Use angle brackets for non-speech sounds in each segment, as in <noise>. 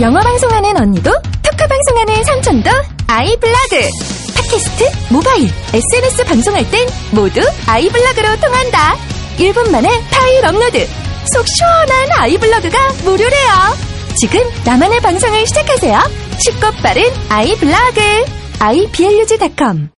영어 방송하는 언니도 토크 방송하는 삼촌도 아이블로그 팟캐스트, 모바일, SNS 방송할 땐 모두 아이블로그로 통한다. 1분 만에 파일 업로드. 속 시원한 아이블로그가 무료래요. 지금 나만의 방송을 시작하세요. 쉽고 빠른 아이블로그. iblog.com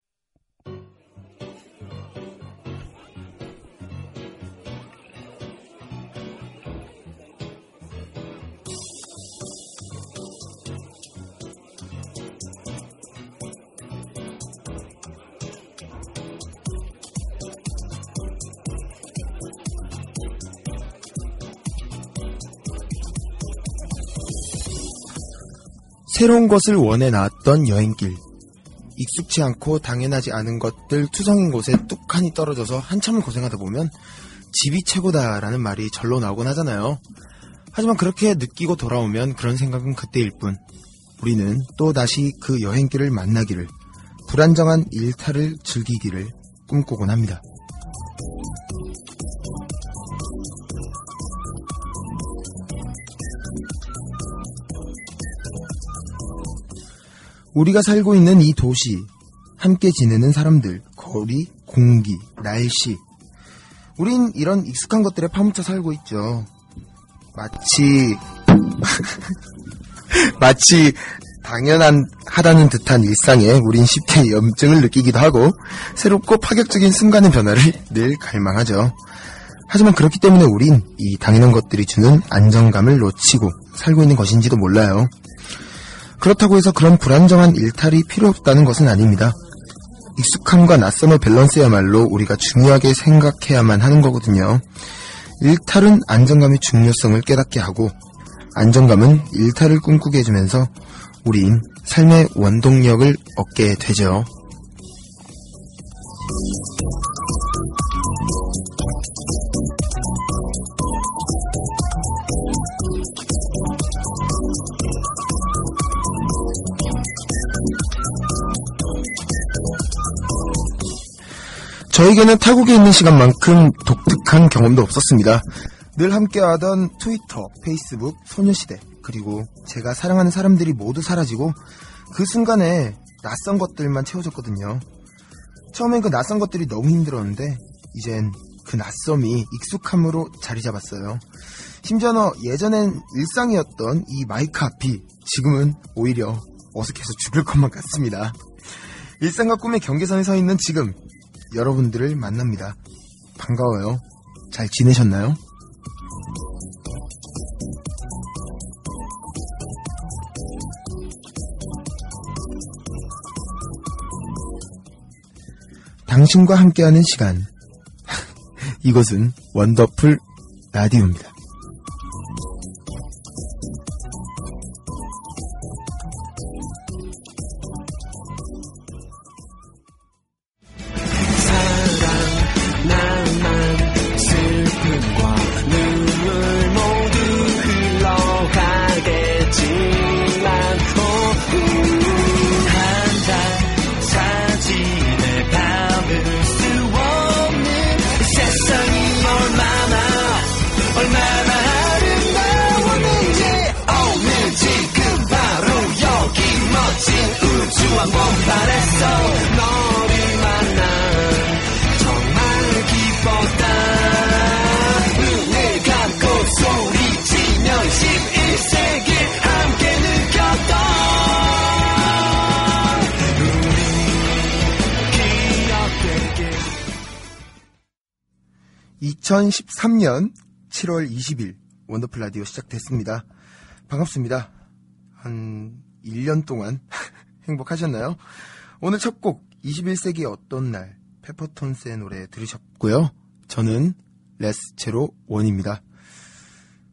새로운 것을 원해 나왔던 여행길. 익숙치 않고 당연하지 않은 것들 투성인 곳에 뚝하니 떨어져서 한참을 고생하다 보면 집이 최고다라는 말이 절로 나오곤 하잖아요. 하지만 그렇게 느끼고 돌아오면 그런 생각은 그때일 뿐. 우리는 또 다시 그 여행길을 만나기를, 불안정한 일탈을 즐기기를 꿈꾸곤 합니다. 우리가 살고 있는 이 도시, 함께 지내는 사람들, 거리, 공기, 날씨. 우린 이런 익숙한 것들에 파묻혀 살고 있죠. 마치, <laughs> 마치 당연한 하다는 듯한 일상에 우린 쉽게 염증을 느끼기도 하고 새롭고 파격적인 순간의 변화를 늘 갈망하죠. 하지만 그렇기 때문에 우린 이 당연한 것들이 주는 안정감을 놓치고 살고 있는 것인지도 몰라요. 그렇다고 해서 그런 불안정한 일탈이 필요 없다는 것은 아닙니다. 익숙함과 낯섦의 밸런스야말로 우리가 중요하게 생각해야만 하는 거거든요. 일탈은 안정감의 중요성을 깨닫게 하고 안정감은 일탈을 꿈꾸게 해주면서 우린 삶의 원동력을 얻게 되죠. 저에게는 타국에 있는 시간만큼 독특한 경험도 없었습니다. 늘 함께하던 트위터, 페이스북, 소녀시대, 그리고 제가 사랑하는 사람들이 모두 사라지고 그 순간에 낯선 것들만 채워졌거든요. 처음엔 그 낯선 것들이 너무 힘들었는데 이젠 그 낯섦이 익숙함으로 자리 잡았어요. 심지어 예전엔 일상이었던 이 마이크 앞이 지금은 오히려 어색해서 죽을 것만 같습니다. 일상과 꿈의 경계선에 서 있는 지금 여러분들을 만납니다. 반가워요. 잘 지내셨나요? 당신과 함께하는 시간. <laughs> 이것은 원더풀 라디오입니다. 7월 20일) wonderful 라디오 시작됐습니다. 반갑습니다. 한 1년 동안 <laughs> 행복하셨나요? 오늘 첫 곡 21세기 어떤 날 페퍼톤스의 노래 들으셨고요. 저는 less zero one입니다.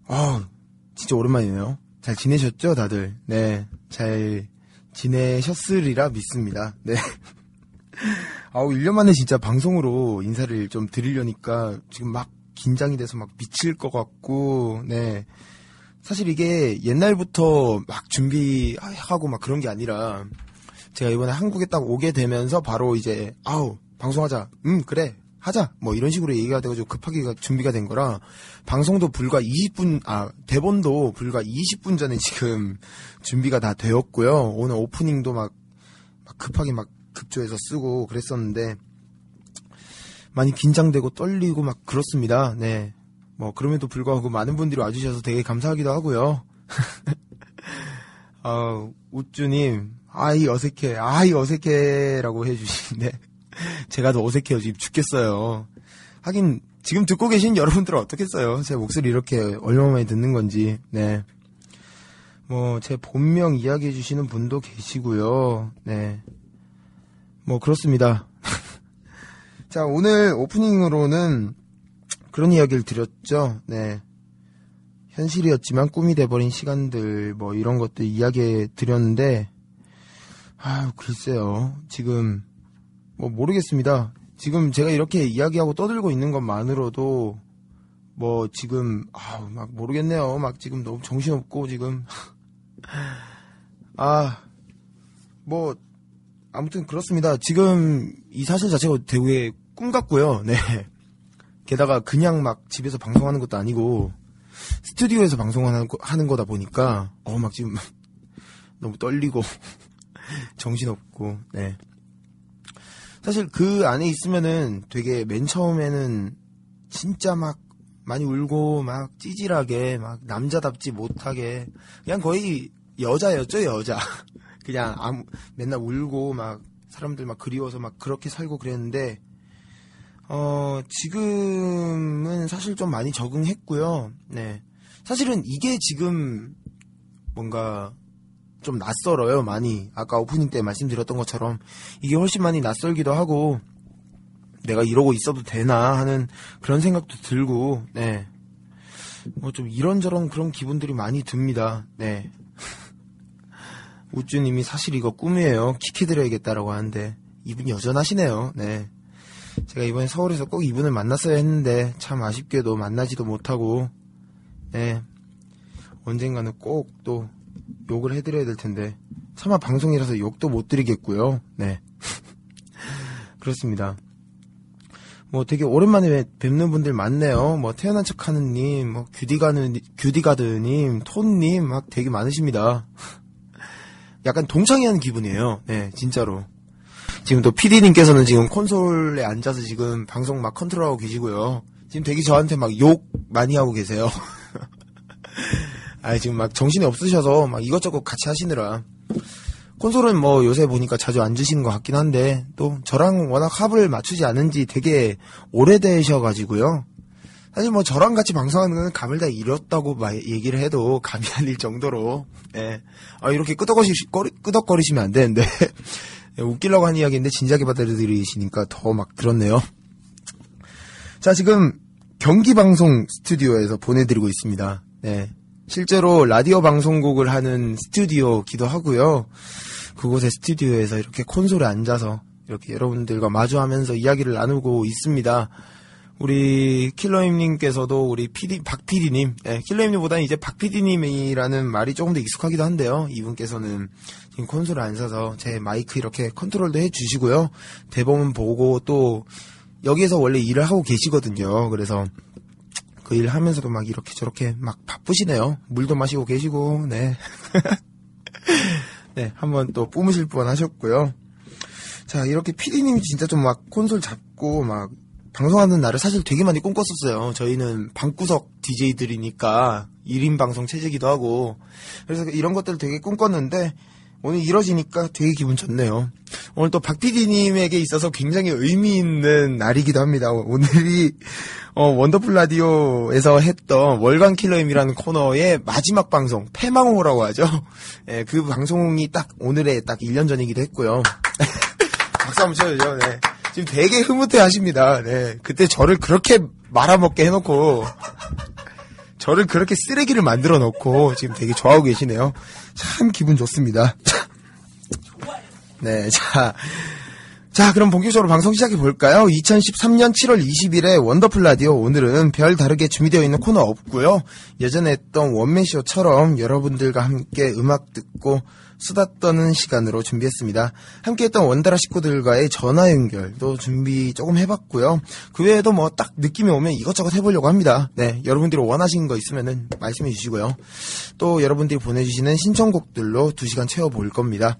아, 진짜 오랜만이네요. 잘 지내셨죠, 다들? 네, 잘 지내셨으리라 믿습니다. 네. <laughs> 아우, 1년 만에 진짜 방송으로 인사를 좀 드리려니까 지금 막 긴장이 돼서 막 미칠 것 같고, 네. 사실 이게 옛날부터 막 준비하고 막 그런 게 아니라 제가 이번에 한국에 딱 오게 되면서 바로 이제 아우 방송하자. 음 그래. 하자. 뭐 이런 식으로 얘기가 돼가지고 급하게 준비가 된 거라 방송도 불과 20분 아 대본도 불과 20분 전에 지금 준비가 다 되었고요. 오늘 오프닝도 막, 막 급하게 막 급조해서 쓰고 그랬었는데 많이 긴장되고 떨리고 막 그렇습니다 네 뭐 그럼에도 불구하고 많은 분들이 와주셔서 되게 감사하기도 하고요 <laughs> 어, 우쭈님 아이 어색해 아이 어색해라고 해주시는데 <laughs> 제가 더 어색해요. 지금 죽겠어요. 하긴 지금 듣고 계신 여러분들은 어떻겠어요? 제 목소리 이렇게 얼마나 많이 듣는 건지. 네. 뭐 제 본명 이야기해 주시는 분도 계시고요. 네. 뭐 그렇습니다. 자, 오늘 오프닝으로는 그런 이야기를 드렸죠. 네. 현실이었지만 꿈이 돼버린 시간들 뭐 이런 것들 이야기해 드렸는데 아유 글쎄요. 지금 뭐 모르겠습니다. 지금 제가 이렇게 이야기하고 떠들고 있는 것만으로도 뭐 지금 아 막 모르겠네요. 막 지금 너무 정신없고 지금 아 뭐 아무튼 그렇습니다. 지금 이 사실 자체가 되게 꿈 같고요. 네. 게다가 그냥 막 집에서 방송하는 것도 아니고 스튜디오에서 방송하는 거, 하는 거다 보니까 어 막 지금 <laughs> 너무 떨리고 <laughs> 정신없고 네. 사실 그 안에 있으면은 되게 맨 처음에는 진짜 막 많이 울고 막 찌질하게 막 남자답지 못하게 그냥 거의 여자였죠 여자 <laughs> 그냥 아무 맨날 울고 막 사람들 막 그리워서 막 그렇게 살고 그랬는데 어 지금은 사실 좀 많이 적응했고요 네 사실은 이게 지금 뭔가 좀 낯설어요, 많이. 아까 오프닝 때 말씀드렸던 것처럼 이게 훨씬 많이 낯설기도 하고 내가 이러고 있어도 되나 하는 그런 생각도 들고, 네. 뭐 좀 이런저런 그런 기분들이 많이 듭니다. 네. <laughs> 우쭈님이 사실 이거 꿈이에요. 키키 드려야겠다라고 하는데 이분 여전하시네요. 네. 제가 이번에 서울에서 꼭 이분을 만났어야 했는데 참 아쉽게도 만나지도 못하고 네. 언젠가는 꼭 또 욕을 해드려야 될 텐데 차마 방송이라서 욕도 못 드리겠고요. 네. <laughs> 그렇습니다. 뭐 되게 오랜만에 뵙는 분들 많네요. 뭐 태어난 척하는 님, 뭐 규디가는 규디가드님, 톤님 막 되게 많으십니다. <laughs> 약간 동창회하는 기분이에요. 네, 진짜로. 지금 또 PD님께서는 지금 콘솔에 앉아서 지금 방송 막 컨트롤하고 계시고요. 지금 되게 저한테 막 욕 많이 하고 계세요. <laughs> 아 지금 막 정신이 없으셔서 막 이것저것 같이 하시느라 콘솔은 뭐 요새 보니까 자주 앉으시는 것 같긴 한데 또 저랑 워낙 합을 맞추지 않은지 되게 오래되셔가지고요. 사실 뭐 저랑 같이 방송하는 건 감을 다 잃었다고 얘기를 해도 감이 아닐 정도로 예. 아 이렇게 끄덕거리, 끄덕거리시면 안 되는데 예, <laughs> 웃기려고 한 이야기인데 진작에 받아들이시니까 더 막 들었네요. 자 지금 경기 방송 스튜디오에서 보내드리고 있습니다. 네. 실제로 라디오 방송국을 하는 스튜디오기도 하고요. 그곳의 스튜디오에서 이렇게 콘솔에 앉아서 이렇게 여러분들과 마주하면서 이야기를 나누고 있습니다. 우리 킬러임님께서도 우리 PD 박 PD님, 네, 킬러임님보다는 이제 박 PD님이라는 말이 조금 더 익숙하기도 한데요. 이분께서는 지금 콘솔에 앉아서 제 마이크 이렇게 컨트롤도 해주시고요. 대본 보고 또 여기에서 원래 일을 하고 계시거든요. 그래서 그 일 하면서도 막 이렇게 저렇게 막 바쁘시네요. 물도 마시고 계시고, 네. <laughs> 네, 한번 또 뿜으실 뻔 하셨고요. 자, 이렇게 피디님이 진짜 좀 막 콘솔 잡고 막 방송하는 날을 사실 되게 많이 꿈꿨었어요. 저희는 방구석 DJ들이니까 1인 방송 체제기도 하고. 그래서 이런 것들을 되게 꿈꿨는데, 오늘 이뤄지니까 되게 기분 좋네요. 오늘 또 박PD님에게 있어서 굉장히 의미 있는 날이기도 합니다. 오늘이 어, 원더풀 라디오에서 했던 월간 킬러임이라는 코너의 마지막 방송, 패망호라고 하죠. <laughs> 예, 그 방송이 딱 오늘의 딱 1년 전이기도 했고요. <laughs> 박수 한번 쳐주죠. 네. 지금 되게 흐뭇해 하십니다. 네. 그때 저를 그렇게 말아먹게 해놓고, 저를 그렇게 쓰레기를 만들어 놓고 지금 되게 좋아하고 계시네요. 참 기분 좋습니다. 네, 자. 자, 그럼 본격적으로 방송 시작해 볼까요? 2013년 7월 20일에 원더풀 라디오 오늘은 별 다르게 준비되어 있는 코너 없고요. 예전에 했던 원맨쇼처럼 여러분들과 함께 음악 듣고 수다 떠는 시간으로 준비했습니다. 함께 했던 원다라 식구들과의 전화 연결도 준비 조금 해봤고요. 그 외에도 뭐 딱 느낌이 오면 이것저것 해보려고 합니다. 네, 여러분들이 원하시는 거 있으면은 말씀해 주시고요. 또 여러분들이 보내주시는 신청곡들로 2시간 채워볼 겁니다.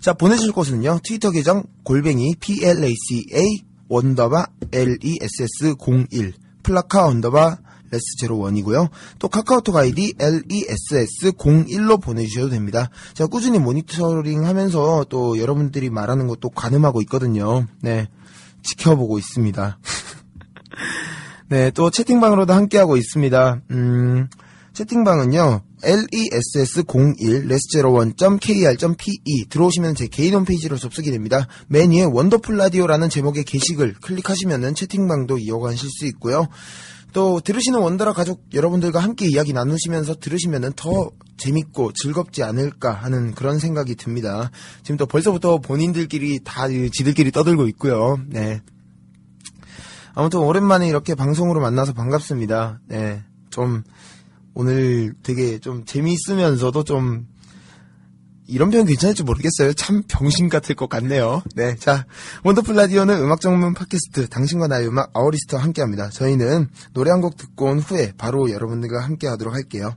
자, 보내주실 곳은요. 트위터 계정 골뱅이 placa underbar less01 플라카 underbar less01이고요. 또 카카오톡 아이디 less01로 보내주셔도 됩니다. 제가 꾸준히 모니터링 하면서 또 여러분들이 말하는 것도 가늠하고 있거든요. 네. 지켜보고 있습니다. <laughs> 네, 또 채팅방으로도 함께하고 있습니다. 음, 채팅방은요. less01 less01.kr.pe 들어오시면 제 개인 홈페이지로 접속이 됩니다. 메뉴에 wonderful 라디오라는 제목의 게시글 클릭하시면은 채팅방도 이용하실 수 있고요. 또 들으시는 원더라 가족 여러분들과 함께 이야기 나누시면서 들으시면은 더 재밌고 즐겁지 않을까 하는 그런 생각이 듭니다. 지금 또 벌써부터 본인들끼리 다 지들끼리 떠들고 있고요. 네. 아무튼 오랜만에 이렇게 방송으로 만나서 반갑습니다. 네. 좀 오늘 되게 좀 재미있으면서도 좀 이런 표현 괜찮을지 모르겠어요. 참 병신 같을 것 같네요. 네, 자 원더풀 라디오는 음악 전문 팟캐스트 당신과 나의 음악 아워리스트와 함께 합니다. 저희는 노래 한 곡 듣고 온 후에 바로 여러분들과 함께 하도록 할게요.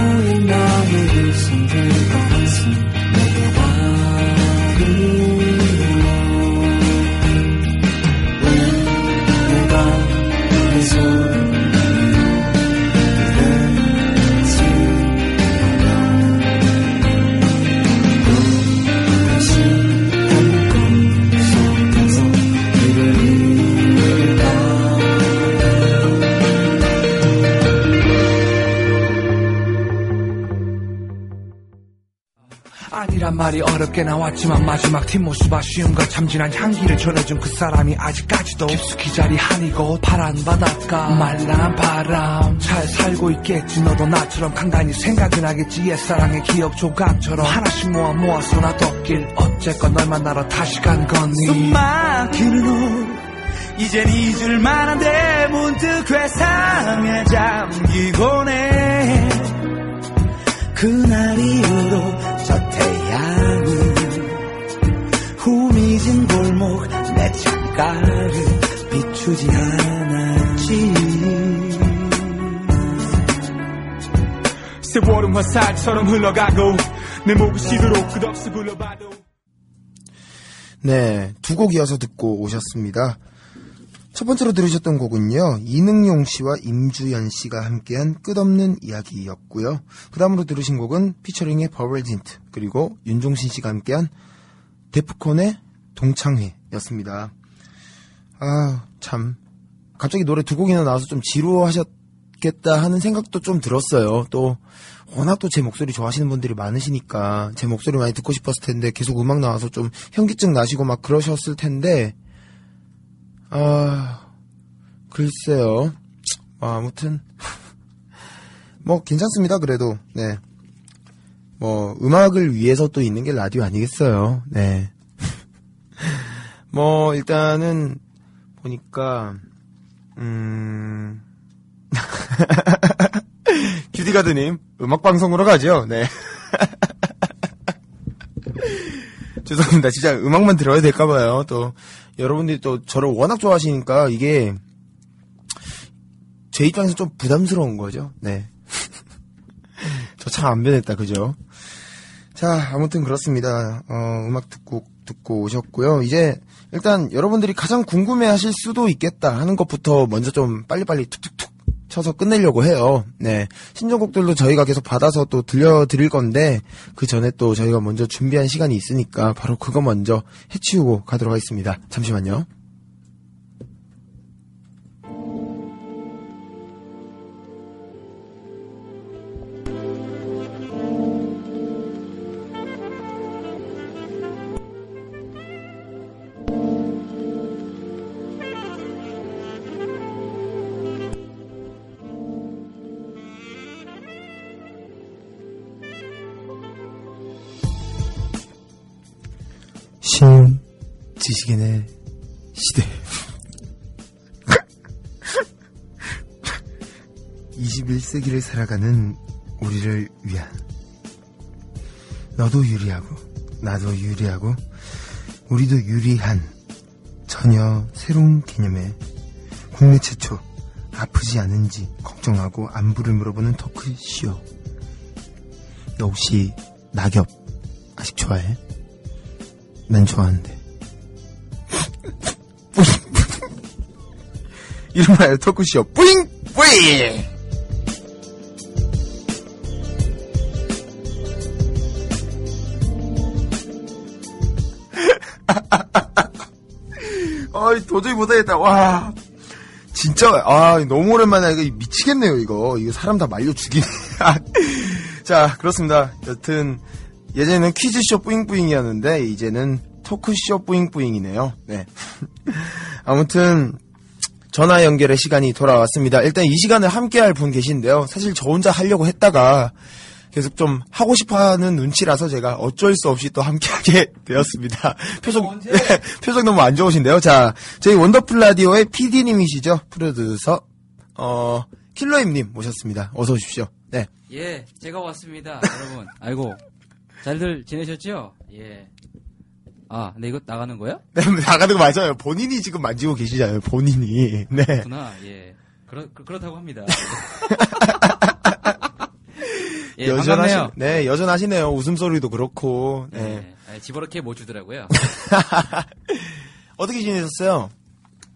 란 말이 어렵게 나왔지만 마지막 뒷모습 아쉬움과 참진한 향기를 전해준 그 사람이 아직까지도 깊숙이 자리 한 이곳 파란 바닷가. 말랑한 바람. 잘 살고 있겠지. 너도 나처럼 간간히 생각은 하겠지. 옛사랑의 기억 조각처럼 하나씩 모아 모아서 놔뒀길. 어쨌건 널 만나러 다시 간 거니. 숨 막히는 후 이젠 잊을 만한데 문득 회상에 잠기곤 해 그날 이후로 저 태양은 후미진 골목 내 창가를 비추지 않았지 세월은 화살처럼 흘러가고 내 목을 시도록 끝없이 굴러봐도 네, 두 곡 이어서 듣고 오셨습니다. 첫 번째로 들으셨던 곡은요, 이능용 씨와 임주연 씨가 함께한 끝없는 이야기였고요. 그 다음으로 들으신 곡은 피처링의 버벌진트, 그리고 윤종신 씨가 함께한 데프콘의 동창회였습니다. 아, 참. 갑자기 노래 두 곡이나 나와서 좀 지루하셨겠다 하는 생각도 좀 들었어요. 또, 워낙 또 제 목소리 좋아하시는 분들이 많으시니까 제 목소리 많이 듣고 싶었을 텐데 계속 음악 나와서 좀 현기증 나시고 막 그러셨을 텐데 아 글쎄요 뭐 아무튼 <laughs> 뭐 괜찮습니다 그래도 네 뭐 음악을 위해서 또 있는 게 라디오 아니겠어요 네 <laughs> 뭐 일단은 보니까 음 <laughs> 큐디가드님 음악 방송으로 가죠. 네. 죄송합니다. 진짜 음악만 들어야 될까 봐요. 또 여러분들이 또 저를 워낙 좋아하시니까 이게 제 입장에서 좀 부담스러운 거죠. 네. <laughs> 저 참 안 변했다. 그죠? 자, 아무튼 그렇습니다. 어, 음악 듣고 듣고 오셨고요. 이제 일단 여러분들이 가장 궁금해 하실 수도 있겠다 하는 것부터 먼저 좀 빨리빨리 툭툭툭 쳐서 끝내려고 해요. 네. 신청곡들도 저희가 계속 받아서 또 들려드릴 건데, 그 전에 또 저희가 먼저 준비한 시간이 있으니까 바로 그거 먼저 해치우고 가도록 하겠습니다. 잠시만요. 지식인의 시대 <laughs> 21세기를 살아가는 우리를 위한 너도 유리하고 나도 유리하고 우리도 유리한 전혀 새로운 개념의 국내 최초 아프지 않은지 걱정하고 안부를 물어보는 토크쇼 너 혹시 낙엽 아직 좋아해? 난 좋아하는데. 이름하여 토크쇼 뿌잉 뿌잉. <laughs> 아, 도저히 못하겠다. 와, 진짜 아 너무 오랜만에 이거 미치겠네요 이거 이거 사람 다 말려 죽이네. <laughs> 자 그렇습니다. 여튼 예전에는 퀴즈쇼 뿌잉뿌잉이었는데 이제는 토크쇼 뿌잉뿌잉이네요. 네. <laughs> 아무튼 전화 연결의 시간이 돌아왔습니다. 일단 이 시간을 함께할 분 계신데요. 사실 저 혼자 하려고 했다가 계속 좀 하고 싶어하는 눈치라서 제가 어쩔 수 없이 또 함께하게 <laughs> 되었습니다. 표정 네, <laughs> 표정 너무 안 좋으신데요. 자 저희 원더풀 라디오의 PD님이시죠. 프로듀서 어 킬러임님 모셨습니다. 어서 오십시오. 네. 예, 제가 왔습니다, 여러분. 아이고, 잘들 지내셨죠? 예. 아, 네, 이거 나가는 거야? <laughs> 네, 나가는 거 맞아요. 본인이 지금 만지고 계시잖아요. 본인이. <laughs> 네. 구나, 예. 그렇, 그, 그렇다고 합니다. <laughs> 예, 여전하시, 반갑네요. 네, 여전하시네요. 웃음소리도 그렇고. 네. 네. 아, 집어넣게 못 주더라고요. 어떻게 지내셨어요?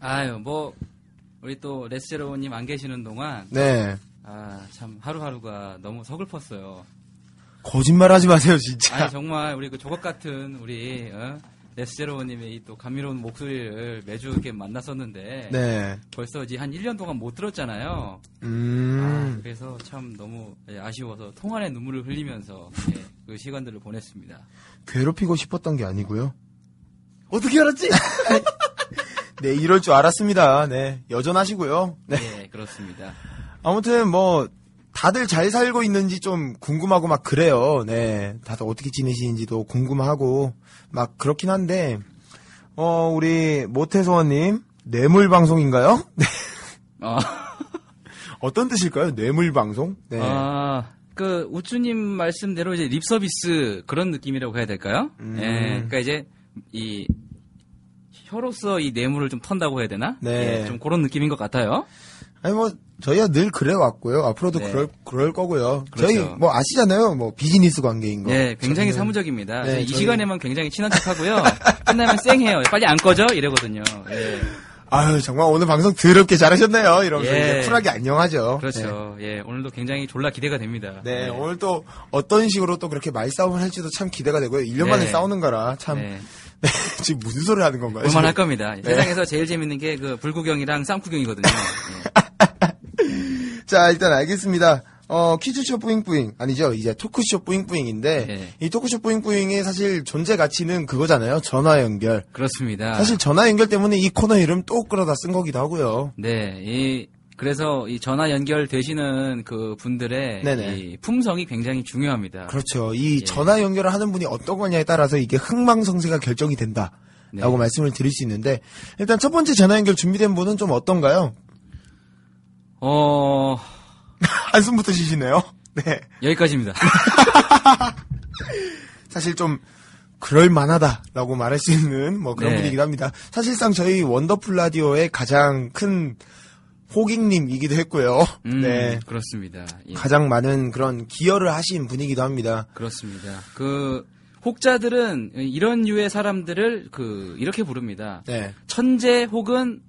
아유, 뭐, 우리 또 레스제로님 안 계시는 동안, 네. 아, 참, 하루하루가 너무 서글펐어요. 거짓말 하지 마세요, 진짜. 아니, 정말, 우리 그 조각 같은 우리, 어? 레스제로님의 이또 감미로운 목소리를 매주 이렇게 만났었는데, 네. 벌써 이제 한 1년 동안 못 들었잖아요. 아, 음. 그래서 참 너무 예, 아쉬워서 통안의 눈물을 흘리면서 예, 그 시간들을 보냈습니다. 괴롭히고 싶었던 게 아니고요. 어떻게 알았지? <laughs> 네, 이럴 줄 알았습니다. 네. 여전하시고요. 네. 예, 그렇습니다. 아무튼 뭐 다들 잘 살고 있는지 좀 궁금하고 막 그래요. 네. 다들 어떻게 지내시는지도 궁금하고 막 그렇긴 한데 어 우리 모태소원 님 뇌물 방송인가요? <laughs> 네. 아, 어떤 뜻일까요? 뇌물 방송? 네. 아, 그 우주님 말씀대로 이제 립 서비스 그런 느낌이라고 해야 될까요? 음. 예, 그러니까 이제 이 혀로서 이 뇌물을 좀 턴다고 해야 되나? 네. 예, 좀 그런 느낌인 것 같아요. 아니 뭐 저희가 늘 그래 왔고요. 앞으로도 네. 그럴 그럴 거고요. 그렇죠. 저희 뭐 아시잖아요. 뭐 비즈니스 관계인 거. 예, 굉장히 저희는- 사무적입니다. 네, 이 저희- 시간에만 굉장히 친한 척하고요. <laughs> 끝나면 쌩해요. 빨리 안 꺼져 이러거든요. 예. 아유 정말 오늘 방송 더럽게 잘하셨네요. 이러면서 예. 쿨하게 안녕하죠. 그렇죠. 예, 오늘도 굉장히 졸라 기대가 됩니다. 네, 네, 예. 오늘 또 어떤 식으로 또 그렇게 말싸움을 할지도 참 기대가 되고요. 1년 만에 네. 싸우는 거라 참 네. 네, <laughs> 지금 무슨 소리 하는 건가요? 볼만할? 겁니다. 네. 세상에서 제일 재밌는 게 그 불구경이랑 쌍구경이거든요. <laughs> 자, 일단 알겠습니다. 어, 퀴즈쇼 뿌잉뿌잉. 아니죠. 이제 토크쇼 뿌잉뿌잉인데, 네. 이 토크쇼 뿌잉뿌잉의 사실 존재 가치는 그거잖아요. 전화 연결. 그렇습니다. 사실 전화 연결 때문에 이 코너 이름 또 끌어다 쓴 거기도 하고요. 네, 이 그래서 이 전화 연결되시는 그 분들의 네네. 이 품성이 굉장히 중요합니다. 그렇죠. 이 예. 전화 연결을 하는 분이 어떤 거냐에 따라서 이게 흥망성쇠가 결정이 된다. 라고 네. 말씀을 드릴 수 있는데, 일단 첫 번째 전화 연결 준비된 분은 좀 어떤가요? 어 <laughs> 한숨부터 쉬시네요. 네. 여기까지입니다. <laughs> 사실 좀 그럴 만하다라고 말할 수 있는 뭐 그런 네. 분이기도 합니다. 사실상 저희 원더풀 라디오의 가장 큰 호객님이기도 했고요. 음, 네. 그렇습니다. 예, 가장 많은 그런 기여를 하신 분이기도 합니다. 그렇습니다. 그 혹자들은 이런 유의 사람들을 그 이렇게 부릅니다. 네. 천재 혹은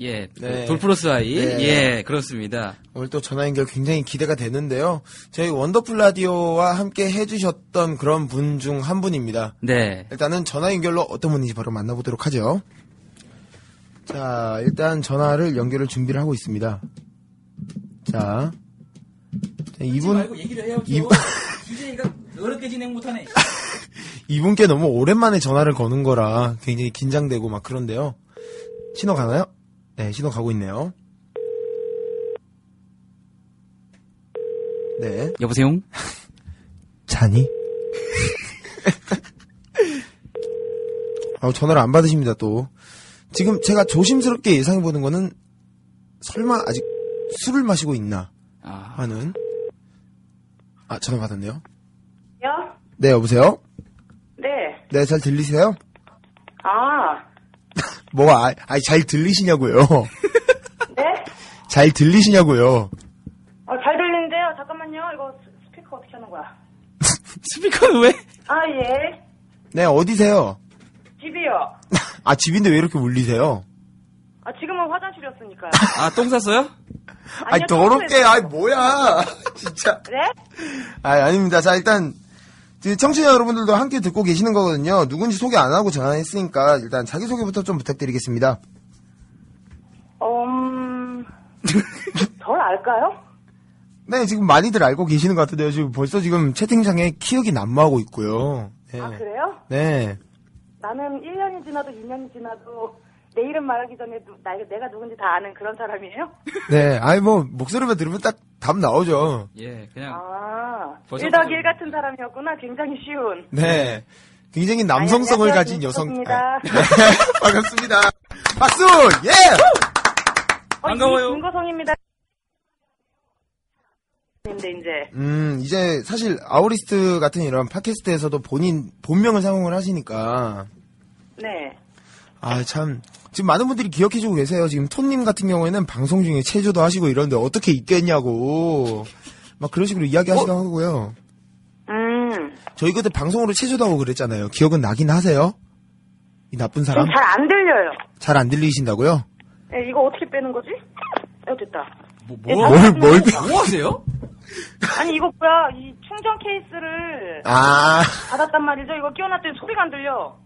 예, 네. 돌플러스 아이. 네. 예, 그렇습니다. 오늘 또 전화 연결 굉장히 기대가 되는데요. 저희 원더풀 라디오와 함께 해주셨던 그런 분 중 한 분입니다. 네. 일단은 전화 연결로 어떤 분인지 바로 만나보도록 하죠. 자, 일단 전화를 연결을 준비를 하고 있습니다. 자, 자, 이분, 얘기를 해요. 이- DJ가 어렵게 진행 못하네. <laughs> 이분께 너무 오랜만에 전화를 거는 거라 굉장히 긴장되고 막 그런데요. 신호 가나요? 네, 신호 가고 있네요. 네. 여보세요? <laughs> 자니? 아, 전화를 안 받으십니다, 또. 지금 제가 조심스럽게 예상해보는 거는, 설마 아직 술을 마시고 있나 아, 하는. 아, 전화 받았네요. 요? 네, 여보세요? 네. 네, 잘 들리세요? 아, 뭐가, 아, 아니, 잘 들리시냐고요. <laughs> 네? 잘 들리시냐고요. 어, 잘 들리는데요. 잠깐만요. 이거 스- 스피커 어떻게 하는 거야? <laughs> 스피커는 왜? 아, 예. 네, 어디세요? 집이요. <laughs> 아, 집인데 왜 이렇게 울리세요? 아, 지금은 화장실이었으니까요. 아, 똥 쌌어요? 아니, 아니요, 더럽게. 아이, 뭐야. 진짜. 네? 아, 아닙니다. 자, 일단, 그 청취자 여러분들도 함께 듣고 계시는 거거든요. 누군지 소개 안 하고 전화했으니까, 일단 자기소개부터 좀 부탁드리겠습니다. 음, <laughs> 덜 알까요? 네, 지금 많이들 알고 계시는 것 같은데요. 지금 벌써 지금 채팅창에 키역이 난무하고 있고요. 네. 아, 그래요? 네. 나는 1년이 지나도 2년이 지나도 내 이름 말하기 전에 누, 나, 내가 누군지 다 아는 그런 사람이에요? <laughs> 네. 아이, 뭐, 목소리만 들으면 딱 답 나오죠. 예, 그냥. 아, 벌써 1 더하기 1 같은 사람이었구나. 굉장히 쉬운. 네. 굉장히 남성성을 아니, 가진. 여성. 아, 네. <laughs> 반갑습니다. 박수! 예! 어, 반가워요. 이 김고성입니다. 이제 음, 이제 사실 아우리스트 같은 이런 팟캐스트에서도 본인 본명을 사용을 하시니까 네. 아 참 지금 많은 분들이 기억해주고 계세요. 지금 톤님 같은 경우에는 방송 중에 체조도 하시고 이러는데 어떻게 있겠냐고 막 그런 식으로 이야기하시기도 하고요. 음. 저희 그때 방송으로 체조도 하고 그랬잖아요. 기억은 나긴 하세요? 이 나쁜 사람 좀잘안 들려요. 잘 안 들리신다고요? 네, 이거 어떻게 빼는 거지? 어, 됐다. 뭐, 예, 뭐, 뭘, 뭘 뭐 하세요? 아니, 이거 뭐야. 이 충전 케이스를 아, 받았단 말이죠. 이거 끼워놨더니 소리가 안 들려.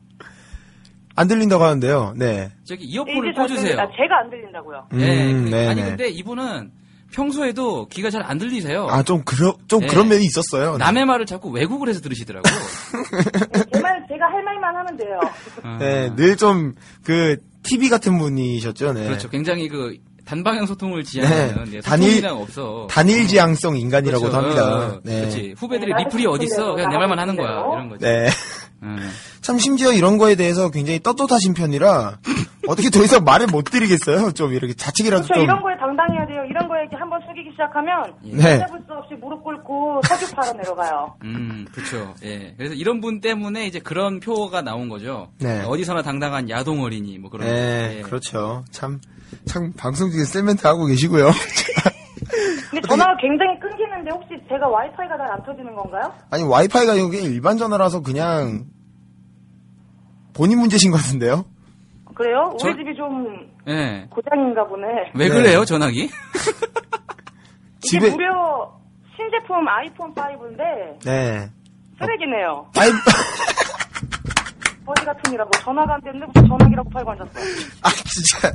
안 들린다고 하는데요. 네. 저기 이어폰을 잘 꽂으세요. 들린다. 제가 안 들린다고요. 네, 음, 그- 네네. 아니 근데 이분은 평소에도 귀가 잘 안 들리세요. 아, 좀, 그러, 좀 네. 그런 면이 있었어요. 네. 남의 말을 자꾸 왜곡을 해서 들으시더라고. 네, <laughs> 제 말, 제가 할 말만 하면 돼요. 아, 네, 늘 좀, 그, TV 같은 분이셨죠, 네. 그렇죠. 굉장히 그 단방향 소통을 지향하는 네. 네, 단일- 없어. 단일 지향성 인간이라고 그렇죠. 합니다. 네. 그렇지. 후배들이 네, 리플이 어디 있어? 그냥 내 말만 하는 거야. 이런 거지. 네. 음. 참 심지어 이런 거에 대해서 굉장히 떳떳하신 편이라 <laughs> 어떻게 더 이상 말을 못 드리겠어요. 좀 이렇게 자책이라도 그렇죠. 좀. 이런 거에 당당해야 돼요. 이런 거에 이렇게 한번 숙이기 시작하면 네. 잡을 수 없이 무릎 꿇고 석유파로 내려가요. 음, 그렇죠. 예. 그래서 이런 분 때문에 이제 그런 표가 나온 거죠. 네. 어디서나 당당한 야동 어린이 뭐 그런. 네, 예. 그렇죠. 참, 참 방송 중에 셀멘트 하고 계시고요. <laughs> 근데 전화가 굉장히 끊기는데 혹시 제가 와이파이가 잘 안 터지는 건가요? 아니 와이파이가 여기 일반 전화라서 그냥 본인 문제신 것 같은데요. 그래요? 우리 저- 집이 좀 예. 고장인가 보네. 왜 네. 그래요, 전화기? 이게 집에- 무려 신제품 아이폰 5인데 네. 쓰레기네요. 아이, <laughs> 거지 같은이라고 전화가 안 되는데 무슨 전화기라고 팔고 앉았어. 아 진짜.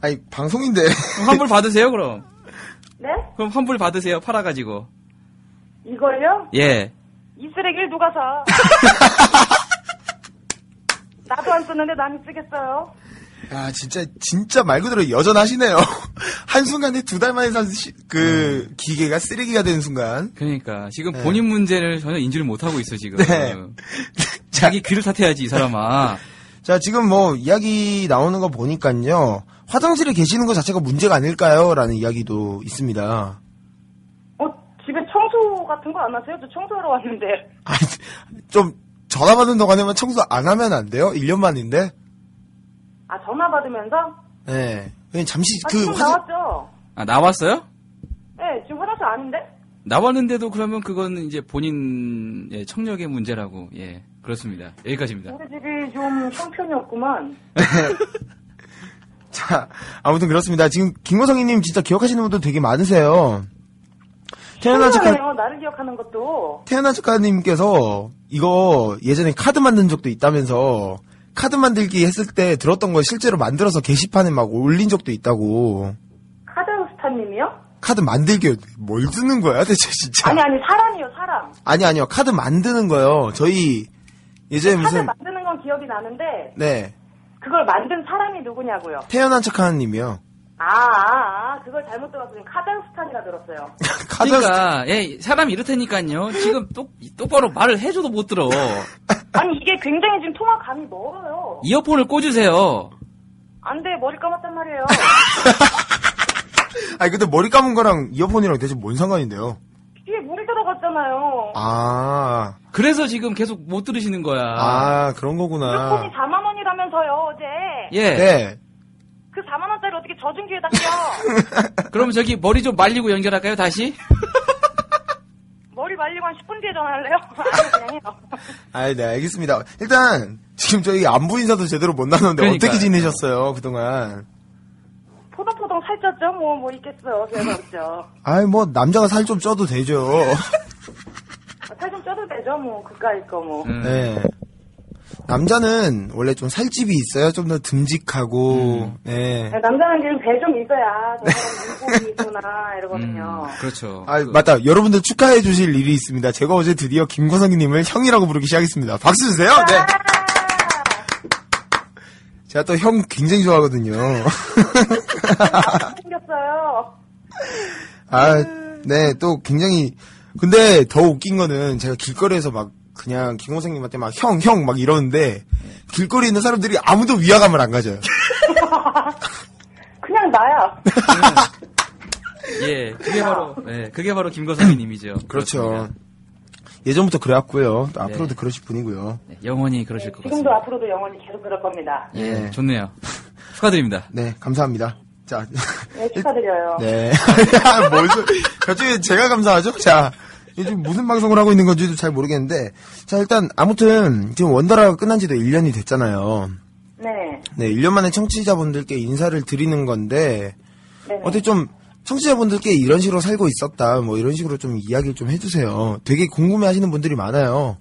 아니 방송인데. 환불 받으세요, 그럼. 네? 그럼 환불 받으세요, 팔아가지고. 이걸요? 예. 이 쓰레기를 누가 사? <laughs> 나도 안 쓰는데 남이 쓰겠어요? 아 진짜 진짜 말 그대로 여전하시네요. <laughs> 한 순간에 두 달 만에 산그 기계가 쓰레기가 되는 순간. 그러니까 지금 네. 본인 문제를 전혀 인지를 못하고 있어, 지금. 네. 자기 귀를 탓해야지, 이 사람아. <laughs> 자 지금 뭐 이야기 나오는 거 보니까요. 화장실에 계시는 것 자체가 문제가 아닐까요? 라는 이야기도 있습니다. 어, 집에 청소 같은 거 안 하세요? 저 청소하러 왔는데. <laughs> 아니, 좀 전화 받는 동안에만 청소 안 하면 안 돼요? 1년 만인데? 아, 전화 받으면서? 네. 그냥 잠시 아, 그 지금 화장 나왔죠? 아, 나왔어요? 네, 지금 화장실 아닌데? 나왔는데도 그러면 그건 이제 본인 예, 청력의 문제라고. 예. 그렇습니다. 여기까지입니다. 우리 집이 좀 형편이 없구만. <laughs> 자, 아무튼 그렇습니다. 지금 김고성이님 진짜 기억하시는 분들 되게 많으세요. 태어난 작가. 나를 기억하는 것도. 태어난 작가님께서 이거 예전에 카드 만든 적도 있다면서 카드 만들기 했을 때 들었던 거 실제로 만들어서 게시판에 막 올린 적도 있다고. 카자흐스탄님이요? 카드 만들기 뭘 듣는 거야 대체 진짜? 아니 아니 사람이요 사람. 아니 아니요 카드 만드는 거요. 저희 예전에 카드 무슨 만드는 건 기억이 나는데 네 그걸 만든 사람이 누구냐고요? 태어난 척하는 님이요. 아, 아, 아 그걸 잘못 들었어요. 카자흐스탄이라 들었어요. <laughs> 카드 그러니까 예, 사람이 이렇다니까요. 지금 똑 똑바로 말을 해줘도 못 들어. <laughs> 아니 이게 굉장히 지금 통화 감이 멀어요. 이어폰을 꽂으세요. 안 돼, 머리 감았단 말이에요. <laughs> 아니 근데 머리 감은 거랑 이어폰이랑 대체 뭔 상관인데요? 귀에 물이 들어갔잖아요. 아, 그래서 지금 계속 못 들으시는 거야. 아 그런 거구나. 4만 원 이라면서요, 어제. 예. 네. 그 4만 원짜리 어떻게 젖은 귀에다 껴? <laughs> 그럼 저기 머리 좀 말리고 연결할까요 다시? <laughs> 머리 말리고 한 10분 뒤에 전화할래요? <laughs> 아니. 아, 네, 알겠습니다. 일단 지금 저희 안부 인사도 제대로 못 나눴는데 그러니까요. 어떻게 지내셨어요 그동안? 포동포동 살쪘죠? 뭐, 뭐 있겠어. 그래서 없죠. 아이 뭐 남자가 살 좀 쪄도 되죠. 살 좀 쪄도 되죠? 뭐, 그까이 거 뭐. 음. 네. 남자는 원래 좀 살집이 있어야 좀더 듬직하고, 네. 네, 남자는 지금 배 좀 있어야 저 사람 인복이 있구나 이러거든요. 음, 그렇죠. 아, 맞다. 여러분들 축하해 주실 일이 있습니다. 제가 어제 드디어 김고성님을 형이라고 부르기 시작했습니다. 박수 주세요. 네. 아, <laughs> 제가 또 형 굉장히 좋아하거든요. 생겼어요. 아, 네, 또 굉장히, 근데 더 웃긴 거는 제가 길거리에서 막 그냥 김고성님한테 막 형, 형 막 이러는데 길거리에 있는 사람들이 아무도 위화감을 안 가져요. <laughs> 그냥 나야. 예, 그게 바로 예, 그게 바로 김거성님이죠. 그렇죠. 예전부터 그래왔고요. 또 네. 앞으로도 그러실 분이고요. 네, 영원히 그러실 것 지금도 같습니다. 앞으로도 영원히 계속 그럴 겁니다. 예, 네. 좋네요. 축하드립니다. 네, 감사합니다. 자, 네, 축하드려요. 네. <laughs> 뭘, 소- 갑자기 제가 감사하죠? 자, 요즘 무슨 방송을 하고 있는 건지도 잘 모르겠는데, 자, 일단, 아무튼, 지금 원더라가 끝난 지도 1년이 됐잖아요. 네. 네, 1년 만에 청취자분들께 인사를 드리는 건데, 네. 어떻게 좀, 청취자분들께 이런 식으로 살고 있었다, 뭐 이런 식으로 좀 이야기를 좀 해주세요. 되게 궁금해 하시는 분들이 많아요.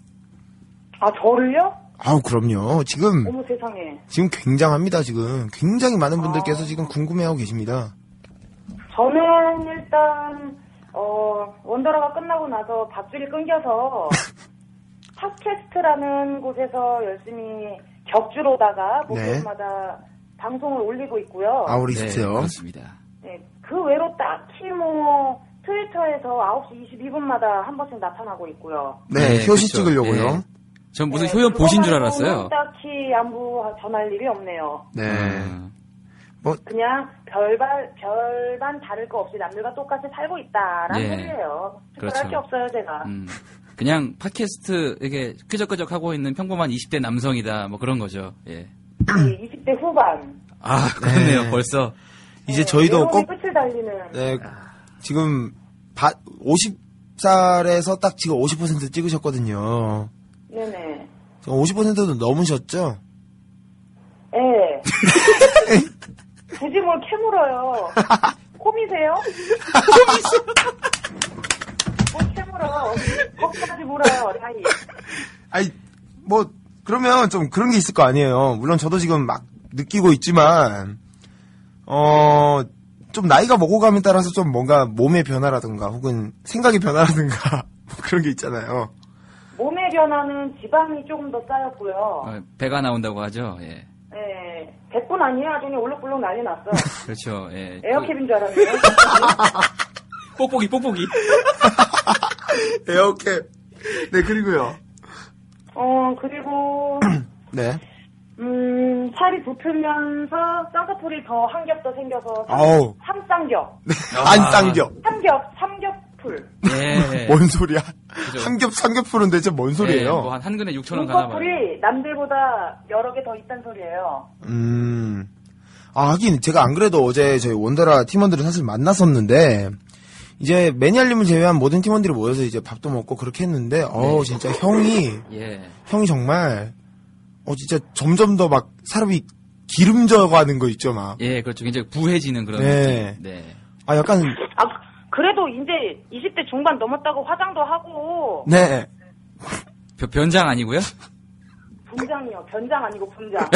아, 저를요? 아우, 그럼요. 지금, 어머 세상에. 지금 굉장합니다, 지금. 굉장히 많은 아. 분들께서 지금 궁금해하고 계십니다. 저는 일단 어 원더라가 끝나고 나서 밥줄이 끊겨서 <laughs> 팟캐스트라는 곳에서 열심히 격주로다가 네. 목요일마다 방송을 올리고 있고요. 네, 아우리스트요. 그렇습니다. 네, 그 외로 딱히 뭐 트위터에서 9시 22분마다 한 번씩 나타나고 있고요. 네, 네, 효시 그쵸. 찍으려고요. 예. 전 무슨 네, 효연 보신 줄 알았어요. 딱히 안부 전할 일이 없네요. 네. 음, 그냥 별반 별반 다를 거 없이 남들과 똑같이 살고 있다라는 예. 소리예요. 특별할 그렇죠. 게 없어요, 제가. 음. 그냥 팟캐스트 이렇게 끄적끄적 하고 있는 평범한 20대 남성이다 뭐 그런 거죠. 예. 이 20대 후반. 아 그렇네요. 네. 벌써 이제 저희도 외로움이 꼭, 끝을 달리는. 네, 지금, 바, 50살에서 딱 지금 50% 찍으셨거든요. 네네. 지금 50%도 넘으셨죠? 예. <laughs> 굳이 뭘 캐물어요. <laughs> 콤이세요? 뭘 캐물어. 거기까지 물어요, 다이. 아니, 뭐, 그러면 좀 그런 게 있을 거 아니에요. 물론 저도 지금 막 느끼고 있지만, 어, 좀 나이가 먹어감에 따라서 좀 뭔가 몸의 변화라든가 혹은 생각의 변화라든가 <laughs> 뭐 그런 게 있잖아요. 몸의 변화는 지방이 조금 더 쌓였고요. 어, 배가 나온다고 하죠. 예. 예. 100분 아니에요. 아주 그냥 울룩불룩 난리 났어. <laughs> 그렇죠. 예. 에어캡인 줄 알았네요. <laughs> 뽁뽁이 뽁뽁이. <laughs> 에어캡. 네, 그리고요. 어, 그리고, <clears throat> 네. 음, 살이 붙으면서 쌍꺼풀이 더 한 겹 더 생겨서 아우. 삼쌍겹. 안 쌍겨. 삼겹, 삼겹풀. 예. 뭔 소리야? 그죠. 삼겹, 삼겹풀은 대체 뭔 소리예요? 뭐한 한 근에 6천 원 가나 봐요. 눈꺼풀이 남들보다 여러 개 더 있단 소리예요. 음. 아, 하긴, 제가 안 그래도 어제 저희 원더라 팀원들을 사실 만났었는데, 이제 매니아님을 제외한 모든 팀원들이 모여서 이제 밥도 먹고 그렇게 했는데, 어 진짜 형이, <laughs> 예. 형이 정말, 어, 진짜 점점 더 막 사람이 기름져 가는 거 있죠, 막. 예, 그렇죠. 굉장히 부해지는 그런 네. 느낌. 네. 아, 약간, 아, 그래도 이제 20대 중반 넘었다고 화장도 하고, 네. <laughs> 변- 변장 아니고요? 분장이요. 변장 아니고 분장. <laughs>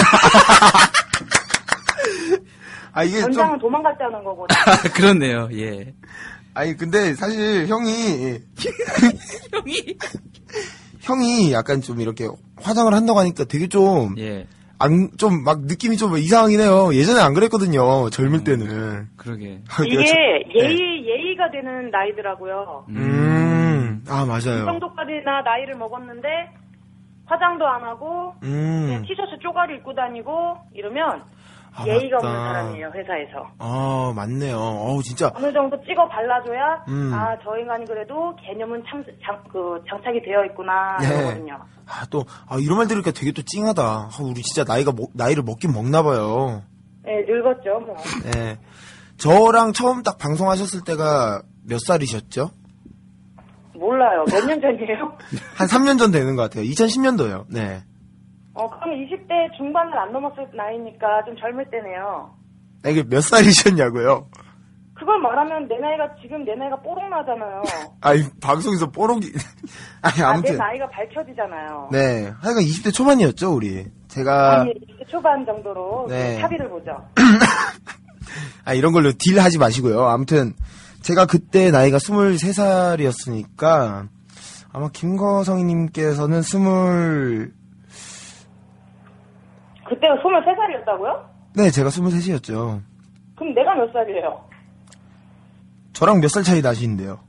아, 이게 좀, 변장은 도망갈 때 하는 거고. <laughs> 그렇네요. 예. 아니, 근데 사실 형이, 형이 형이 약간 좀 이렇게 화장을 한다고 하니까 되게 좀, 예. 안, 좀 막 느낌이 좀 이상하긴 해요. 예전에 안 그랬거든요. 젊을 때는. 그러게. 이게 내가 참- 예의, 예의가 되는 나이더라고요. 음, 아, 이 맞아요. 정도까지나 나이를 먹었는데, 화장도 안 하고, 음, 티셔츠 쪼가리 입고 다니고, 이러면, 아, 예의가 맞다. 없는 사람이에요, 회사에서. 아, 맞네요. 어우, 진짜. 어느 정도 찍어 발라줘야, 음. 아, 저 인간이 그래도 개념은 참, 장, 그, 장착이 되어 있구나, 네. 이러거든요. 아, 또, 아, 이런 말 들으니까 되게 또 찡하다. 아, 우리 진짜 나이가, 먹- 나이를 먹긴 먹나 봐요. 네, 늙었죠, 뭐. 네. 저랑 처음 딱 방송하셨을 때가 몇 살이셨죠? 몰라요. 몇 년 전이에요? <laughs> 한 3년 전 되는 것 같아요. 2010년도요. 네. 어, 그럼 20대 중반을 안 넘었을 나이니까 좀 젊을 때네요. 아, 이게 몇 살이셨냐고요? 그걸 말하면 내 나이가 지금 내 나이가 뽀록 나잖아요. <laughs> 아이, 방송에서 뽀록이. <laughs> 아니, 아, 내 아무튼. 나이가 밝혀지잖아요. 네. 하여간 20대 초반이었죠, 우리. 제가. 아니, 20대 초반 정도로 네. 차비를 보죠. <coughs> 아, 이런 걸로 딜 하지 마시고요. 아무튼, 제가 그때 나이가 23살이었으니까, 아마 김거성님께서는 20, 그때가 23살이었다고요? 네, 제가 23이었죠. 그럼 내가 몇 살이에요? 저랑 몇 살 차이 나시는데요.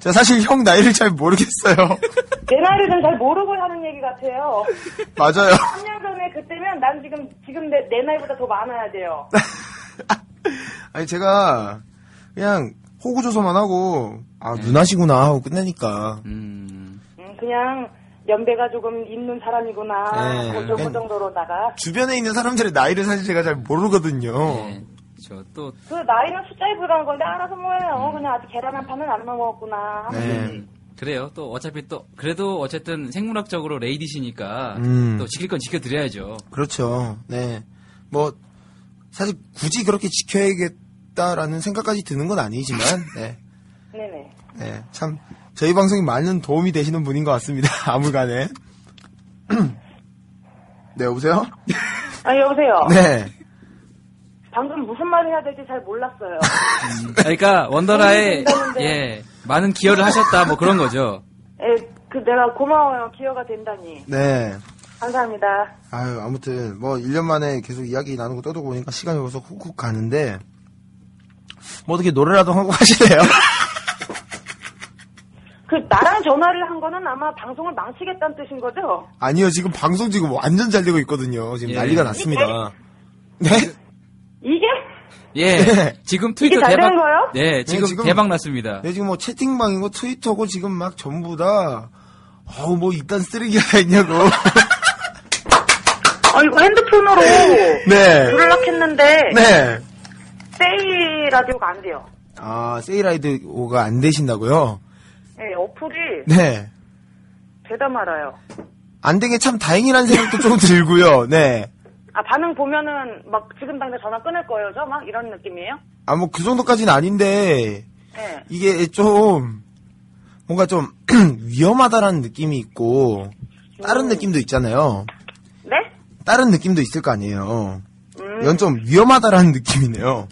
제가 사실 형 나이를 잘 모르겠어요. <laughs> 내 나이를 좀 잘 모르고 하는 얘기 같아요. <laughs> 맞아요. 3년 전에 그때면 난 지금, 지금 내, 내 나이보다 더 많아야 돼요. <laughs> 아니, 제가, 그냥, 호구조소만 하고, 아, 누나시구나 하고 끝내니까. 음. 음, 그냥 연배가 조금 있는 사람이구나. 네. 그 정도 정도로다가. 주변에 있는 사람들의 나이를 사실 제가 잘 모르거든요. 네. 저 또, 그 나이는 숫자에 불과한 건데 알아서 뭐예요. 그냥 아직 계란 한 판은 안 먹었구나. 네. 그래요. 또 어차피 또, 그래도 어쨌든 생물학적으로 레이디시니까 음. 또 지킬 건 지켜드려야죠. 그렇죠. 네. 뭐, 사실 굳이 그렇게 지켜야겠다라는 생각까지 드는 건 아니지만, 네. <laughs> 네네. 네. 참, 저희 방송이 많은 도움이 되시는 분인 것 같습니다. <laughs> 아무간에. <clears throat> 네, 여보세요? 아 여보세요. <laughs> 네. 방금 무슨 말을 해야 될지 잘 몰랐어요. 그러니까 원더라에. <laughs> 예, 많은 기여를 하셨다, 뭐 그런 거죠. 에, 그 내가 고마워요. 기여가 된다니. 네. 감사합니다. 아유, 아무튼, 뭐, 1년 만에 계속 이야기 나누고 떠들고 보니까 시간이 벌써 훅훅 가는데, 뭐 어떻게 노래라도 하고 하실래요? 그 나랑 전화를 한 거는 아마 방송을 망치겠다는 뜻인 거죠? 아니요, 지금 방송 지금 완전 잘 되고 있거든요. 지금 예. 난리가 났습니다. 네? 이게 예. 네. 지금 트위터 잘 대박. 되는 거예요? 네, 지금, 지금- 대박 났습니다. 네, 지금 뭐 채팅방이고 트위터고 지금 막 전부 다, 어우, 뭐 이딴 쓰레기가 있냐고. <laughs> 아 이거 핸드폰으로 네. 부르락 했는데 네. 세이 라디오가 안 돼요. 아, 세이라이드가 안 되신다고요? 네, 어플이 네. 되다 말아요. 안 된 게 참 다행이라는 생각도 좀 들고요. 네. 아 반응 보면은 막 지금 당장 전화 끊을 거예요, 저 막 이런 느낌이에요? 아, 뭐 그 정도까지는 아닌데, 네. 이게 좀, 뭔가 좀 <clears throat> 위험하다라는 느낌이 있고, 다른 음. 느낌도 있잖아요. 네? 다른 느낌도 있을 거 아니에요. 음. 이건 좀 위험하다라는 느낌이네요.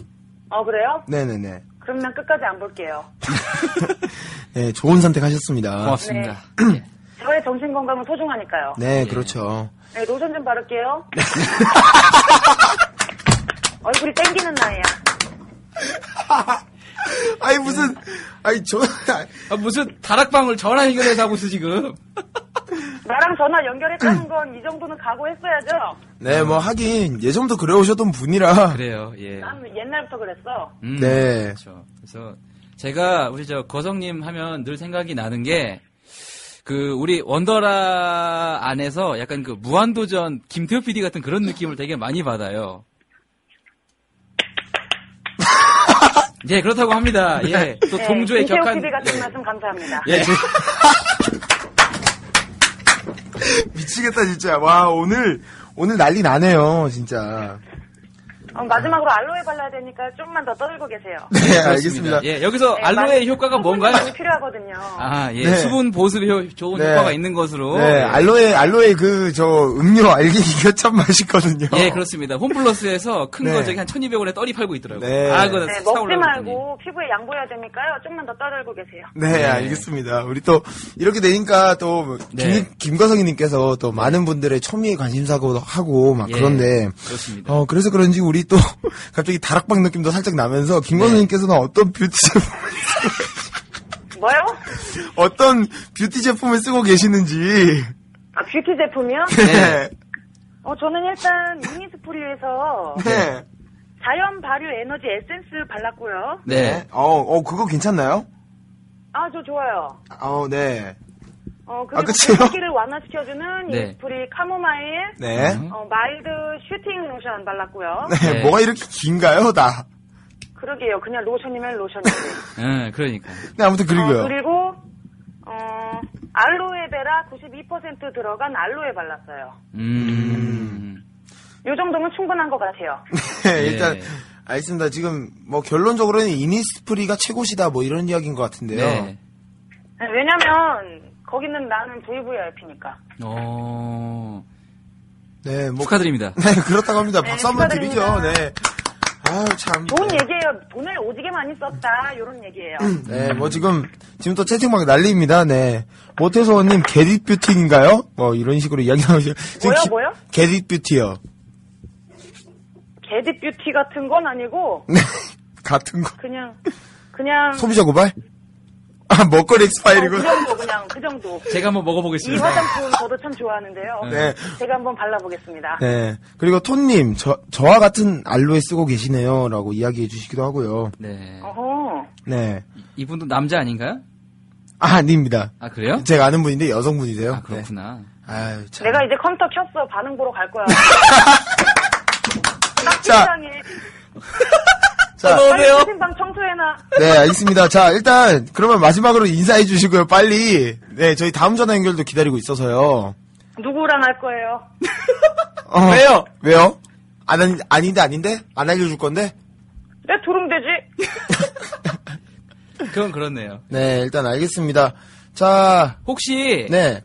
어 그래요? 네네네. 난 끝까지 안 볼게요. <laughs> 네, 좋은 선택하셨습니다. 고맙습니다. 예. 저의 정신 건강은 소중하니까요. 네, 그렇죠. 네, 로션 좀 바를게요. <laughs> 얼굴이 땡기는 나이야. 아니, 무슨, 아니, 저, 아, 무슨 다락방을 전화 연결해서 하고 있어, 지금. <laughs> 나랑 전화 연결했다는 <clears throat> 건 이 정도는 각오했어야죠. 네, 뭐, 하긴, 예전부터 그래 오셨던 분이라. 그래요, 예. 난 옛날부터 그랬어. 음, 네. 그렇죠. 그래서 제가 우리 저 거성님 하면 늘 생각이 나는 게 그 우리 원더라 안에서 약간 그 무한도전 김태호 PD 같은 그런 느낌을 되게 많이 받아요. <laughs> 예, 그렇다고 합니다. 예, 또 네, 동조에 김태호 격한. PD 같은 말씀 감사합니다. 예, 저- <laughs> 미치겠다, 진짜. 와, 오늘, 오늘 난리 나네요, 진짜. 어, 마지막으로 알로에 발라야 되니까 좀만 더 떠들고 계세요. 네, 알겠습니다. 예, 여기서 네, 알로에 효과가 뭔가요? 많이 필요하거든요. 아, 예. 네. 수분 보습에 효- 좋은 네. 효과가 있는 것으로. 네, 예. 알로에, 알로에 그, 저, 음료 알갱이 이거 참 맛있거든요. 예, 그렇습니다. 홈플러스에서 큰 네. 거 저기 한 1,200원에 떨이 팔고 있더라고요. 네. 아, 그거 네, 먹지 그랬더니. 말고 피부에 양보해야 되니까요. 좀만 더 떠들고 계세요. 네, 네. 알겠습니다. 우리 또, 이렇게 되니까 또, 네. 김, 김과성님께서 또 많은 분들의 초미의 관심사고 하고 막 예, 그런데, 그렇습니다. 어, 그래서 그런지 우리 또, <laughs> 갑자기 다락방 느낌도 살짝 나면서, 김과성님께서는 어떤 뷰티 제품, 뭐요? <laughs> 어떤 뷰티 제품을 쓰고 계시는지. 아, 뷰티 제품이요? 네. 어, 저는 일단 이니스프리에서 네. 자연 발효 에너지 에센스 발랐고요. 네. 어, 어, 그거 괜찮나요? 아, 저 좋아요. 어, 네. 어, 아, 그리고 그치요? 공기를 완화시켜주는 네. 이니스프리 카모마일, 네. 어, mild soothing 로션 발랐고요. 네. 네. 뭐가 이렇게 긴가요, 다? 그러게요. 그냥 로션이면 로션이고. 예, <laughs> 그러니까. 네, 아무튼 그리고요. 어, 그리고, 어, 알로에베라 92% 들어간 알로에 발랐어요. 음. 요 정도면 충분한 것 같아요. <laughs> 네, 일단, 예. 알겠습니다. 지금, 뭐, 결론적으로는 이니스프리가 최고시다, 뭐, 이런 이야기인 것 같은데요. 네. 네, 왜냐면, 거기는 나는 VVIP니까. 어. 네, 뭐. 축하드립니다. <laughs> 네, 그렇다고 합니다. 네, 박수 한번 드리죠. 네. 아유, 참. 좋은 얘기예요. 돈을 오지게 많이 썼다. 요런 얘기예요. 네, 뭐 지금, 지금 또 채팅방 난리입니다, 네. 모태소원님, 게릿 뷰티인가요? 뭐, 이런 식으로 이야기 나오시죠. 뭐요, 기- 뭐요? 게릿 뷰티요. 게디 뷰티 같은 건 아니고, 네, <laughs> 같은 거. 그냥, 그냥, 소비자 고발? 아, 먹거리 어, 엑스파일이고. 그 정도, 그냥, 그 정도. 제가 한번 이 먹어보겠습니다. 화장품 저도 참 좋아하는데요. 네. 제가 한번 발라보겠습니다. 네. 그리고 톤님, 저, 저와 같은 알로에 쓰고 계시네요. 라고 이야기해 주시기도 하고요. 네. 어허. 네. 이 분도 남자 아닌가요? 아, 아닙니다. 아, 그래요? 제가 아는 분인데 여성분이세요. 아, 그렇구나. 네. 아유, 참. 내가 이제 컴퓨터 켰어. 반응 보러 갈 거야. <laughs> 딱 <laughs> 자. 빨리 채팅방 청소해놔. 네, 알겠습니다. 자, 일단, 그러면 마지막으로 인사해 주시고요. 빨리. 네, 저희 다음 전화 연결도 기다리고 있어서요. 누구랑 할 거예요? 어, 왜요? 왜요? 안, 아닌데, 아닌데? 안 알려줄 건데? 내 두름 되지? 그건 그렇네요. 네, 일단 알겠습니다. 자, 혹시 네.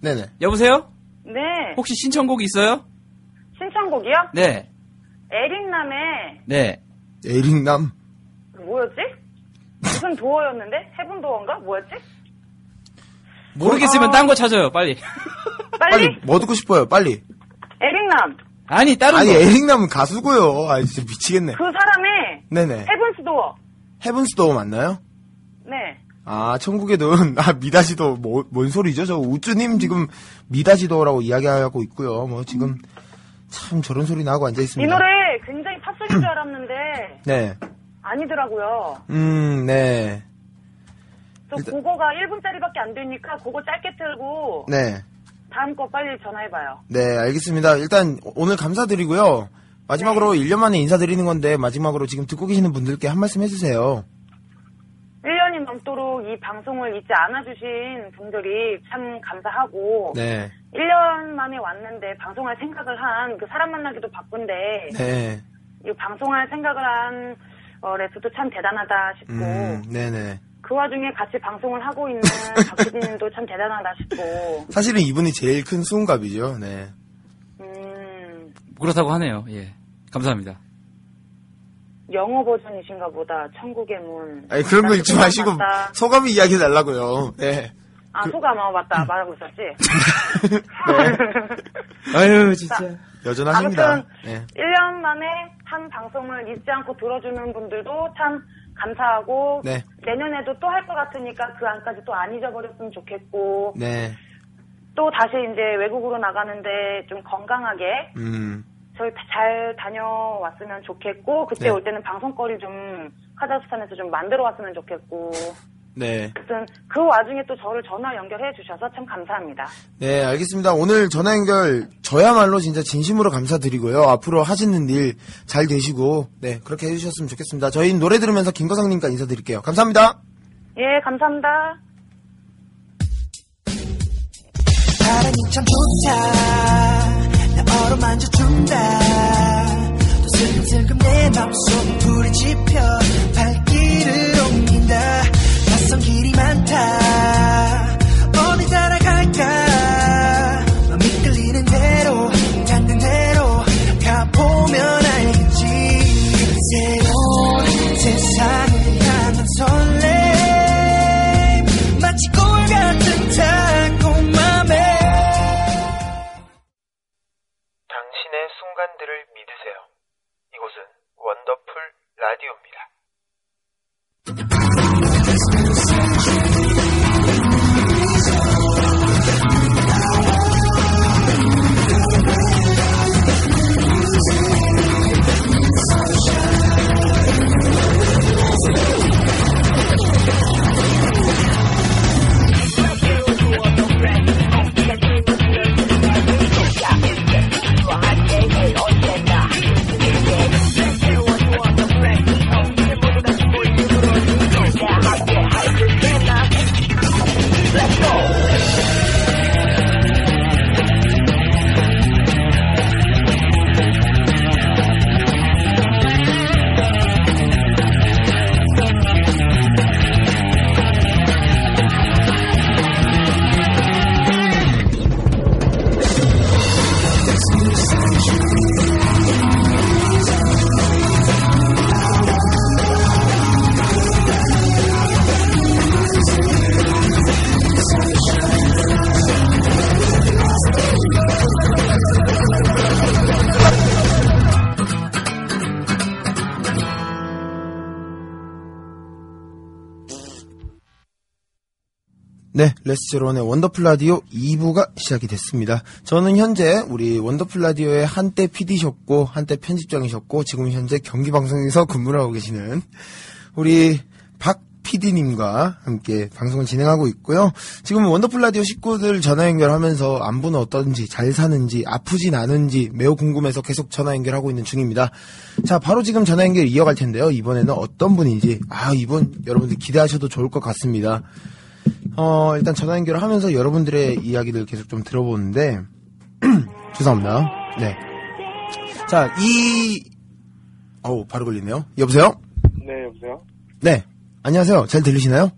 네네. 여보세요? 네. 혹시 신청곡 있어요? 신청곡이요? 네. 에릭남의 네. 에릭남. 뭐였지? 무슨 도어였는데? 해븐 도어인가? 뭐였지? 모르겠으면 딴거 찾아요, 빨리. <laughs> 빨리? 빨리, 뭐 듣고 싶어요? 빨리. 에릭남. 아니, 다른 아니, 거. 에릭남은 가수고요. 아, 진짜 미치겠네. 그 사람의 네네. 해븐스 도어. 헤븐스 도어 맞나요? 네. 아, 천국의 눈, 아, 미다지도, 뭐, 뭔 소리죠? 저 우쭈님 지금 미다지도라고 이야기하고 있고요. 뭐, 지금, 참 저런 소리 나고 앉아 이 있습니다. 노래 굉장히 팝송인 줄 <clears throat> 알았는데 네. 아니더라고요. 음, 네. 저 일단- 그거가 1분짜리밖에 안 되니까 그거 짧게 틀고 네. 다음 거 빨리 전화해봐요. 네, 알겠습니다. 일단, 오늘 감사드리고요. 마지막으로 1년 만에 인사드리는 건데, 마지막으로 지금 듣고 계시는 분들께 한 말씀 해주세요. 1년이 넘도록 이 방송을 잊지 않아주신 분들이 참 감사하고 네. 1년 만에 왔는데 방송할 생각을 한 그 사람 만나기도 바쁜데 네. 이 방송할 생각을 한 어, 레스도 참 대단하다 싶고 음, 네네. 그 와중에 같이 방송을 하고 있는 <laughs> 박PD님도 참 대단하다 싶고 사실은 이분이 제일 큰 수은갑이죠. 네. 음, 그렇다고 하네요. 예. 감사합니다. 영어 버전이신가 보다 천국의 문 아니, 그런 거 읽지 마시고, 맞다. 소감을 이야기해 달라고요. 네. 아 소감 어 맞다 말하고 있었지 <laughs> 네. <laughs> 아유, 진짜. 여전하십니다. 아무튼 네. 1년 만에 한 방송을 잊지 않고 들어주는 분들도 참 감사하고 네. 내년에도 또 할 것 같으니까 그 안까지 또 안 잊어버렸으면 좋겠고 네. 또 다시 이제 외국으로 나가는데 좀 건강하게 음. 저희 잘 다녀왔으면 좋겠고 그때 네. 올 때는 방송거리 좀 카자흐스탄에서 좀 만들어 왔으면 좋겠고 네. 그 와중에 또 저를 전화 연결해 주셔서 참 감사합니다. 네, 알겠습니다. 오늘 전화 연결 저야말로 진짜 진심으로 감사드리고요. 앞으로 하시는 일 잘 되시고, 네, 그렇게 해주셨으면 좋겠습니다. 저희 노래 들으면서 김거상님과 인사드릴게요. 감사합니다. 예, 감사합니다. 사랑이 참 좋다 나 어루만져준다 또 슬금슬금 내 맘속 불이 지펴 낯선 길이 많다. 어디 따라갈까? 맘이 끌리는 대로 닿는 대로 가보면 알겠지. 새로운 세상을 향한 설렘 마치 꿀 같은 달콤함에. 당신의 순간들을 믿으세요. 이곳은 원더풀 라디오입니다. 네, 레스제로원의 원더풀 라디오 2부가 시작이 됐습니다. 저는 현재 우리 원더풀 라디오의 한때 PD셨고, 한때 편집장이셨고, 지금 현재 경기 방송에서 <laughs> 근무를 하고 계시는 우리 박 PD님과 함께 방송을 진행하고 있고요. 지금 원더풀 라디오 식구들 전화 연결하면서 안부는 어떤지, 잘 사는지, 아프진 않은지 매우 궁금해서 계속 전화 연결하고 있는 중입니다. 자, 바로 지금 전화 연결 이어갈 텐데요. 이번에는 어떤 분인지, 아, 이분 여러분들 기대하셔도 좋을 것 같습니다. 어, 일단 전화 연결을 하면서 여러분들의 이야기를 계속 좀 들어보는데, <clears throat> 죄송합니다. 네. 자, 이, 어우, 바로 걸리네요. 여보세요? 네, 여보세요? 네. 안녕하세요. 잘 들리시나요?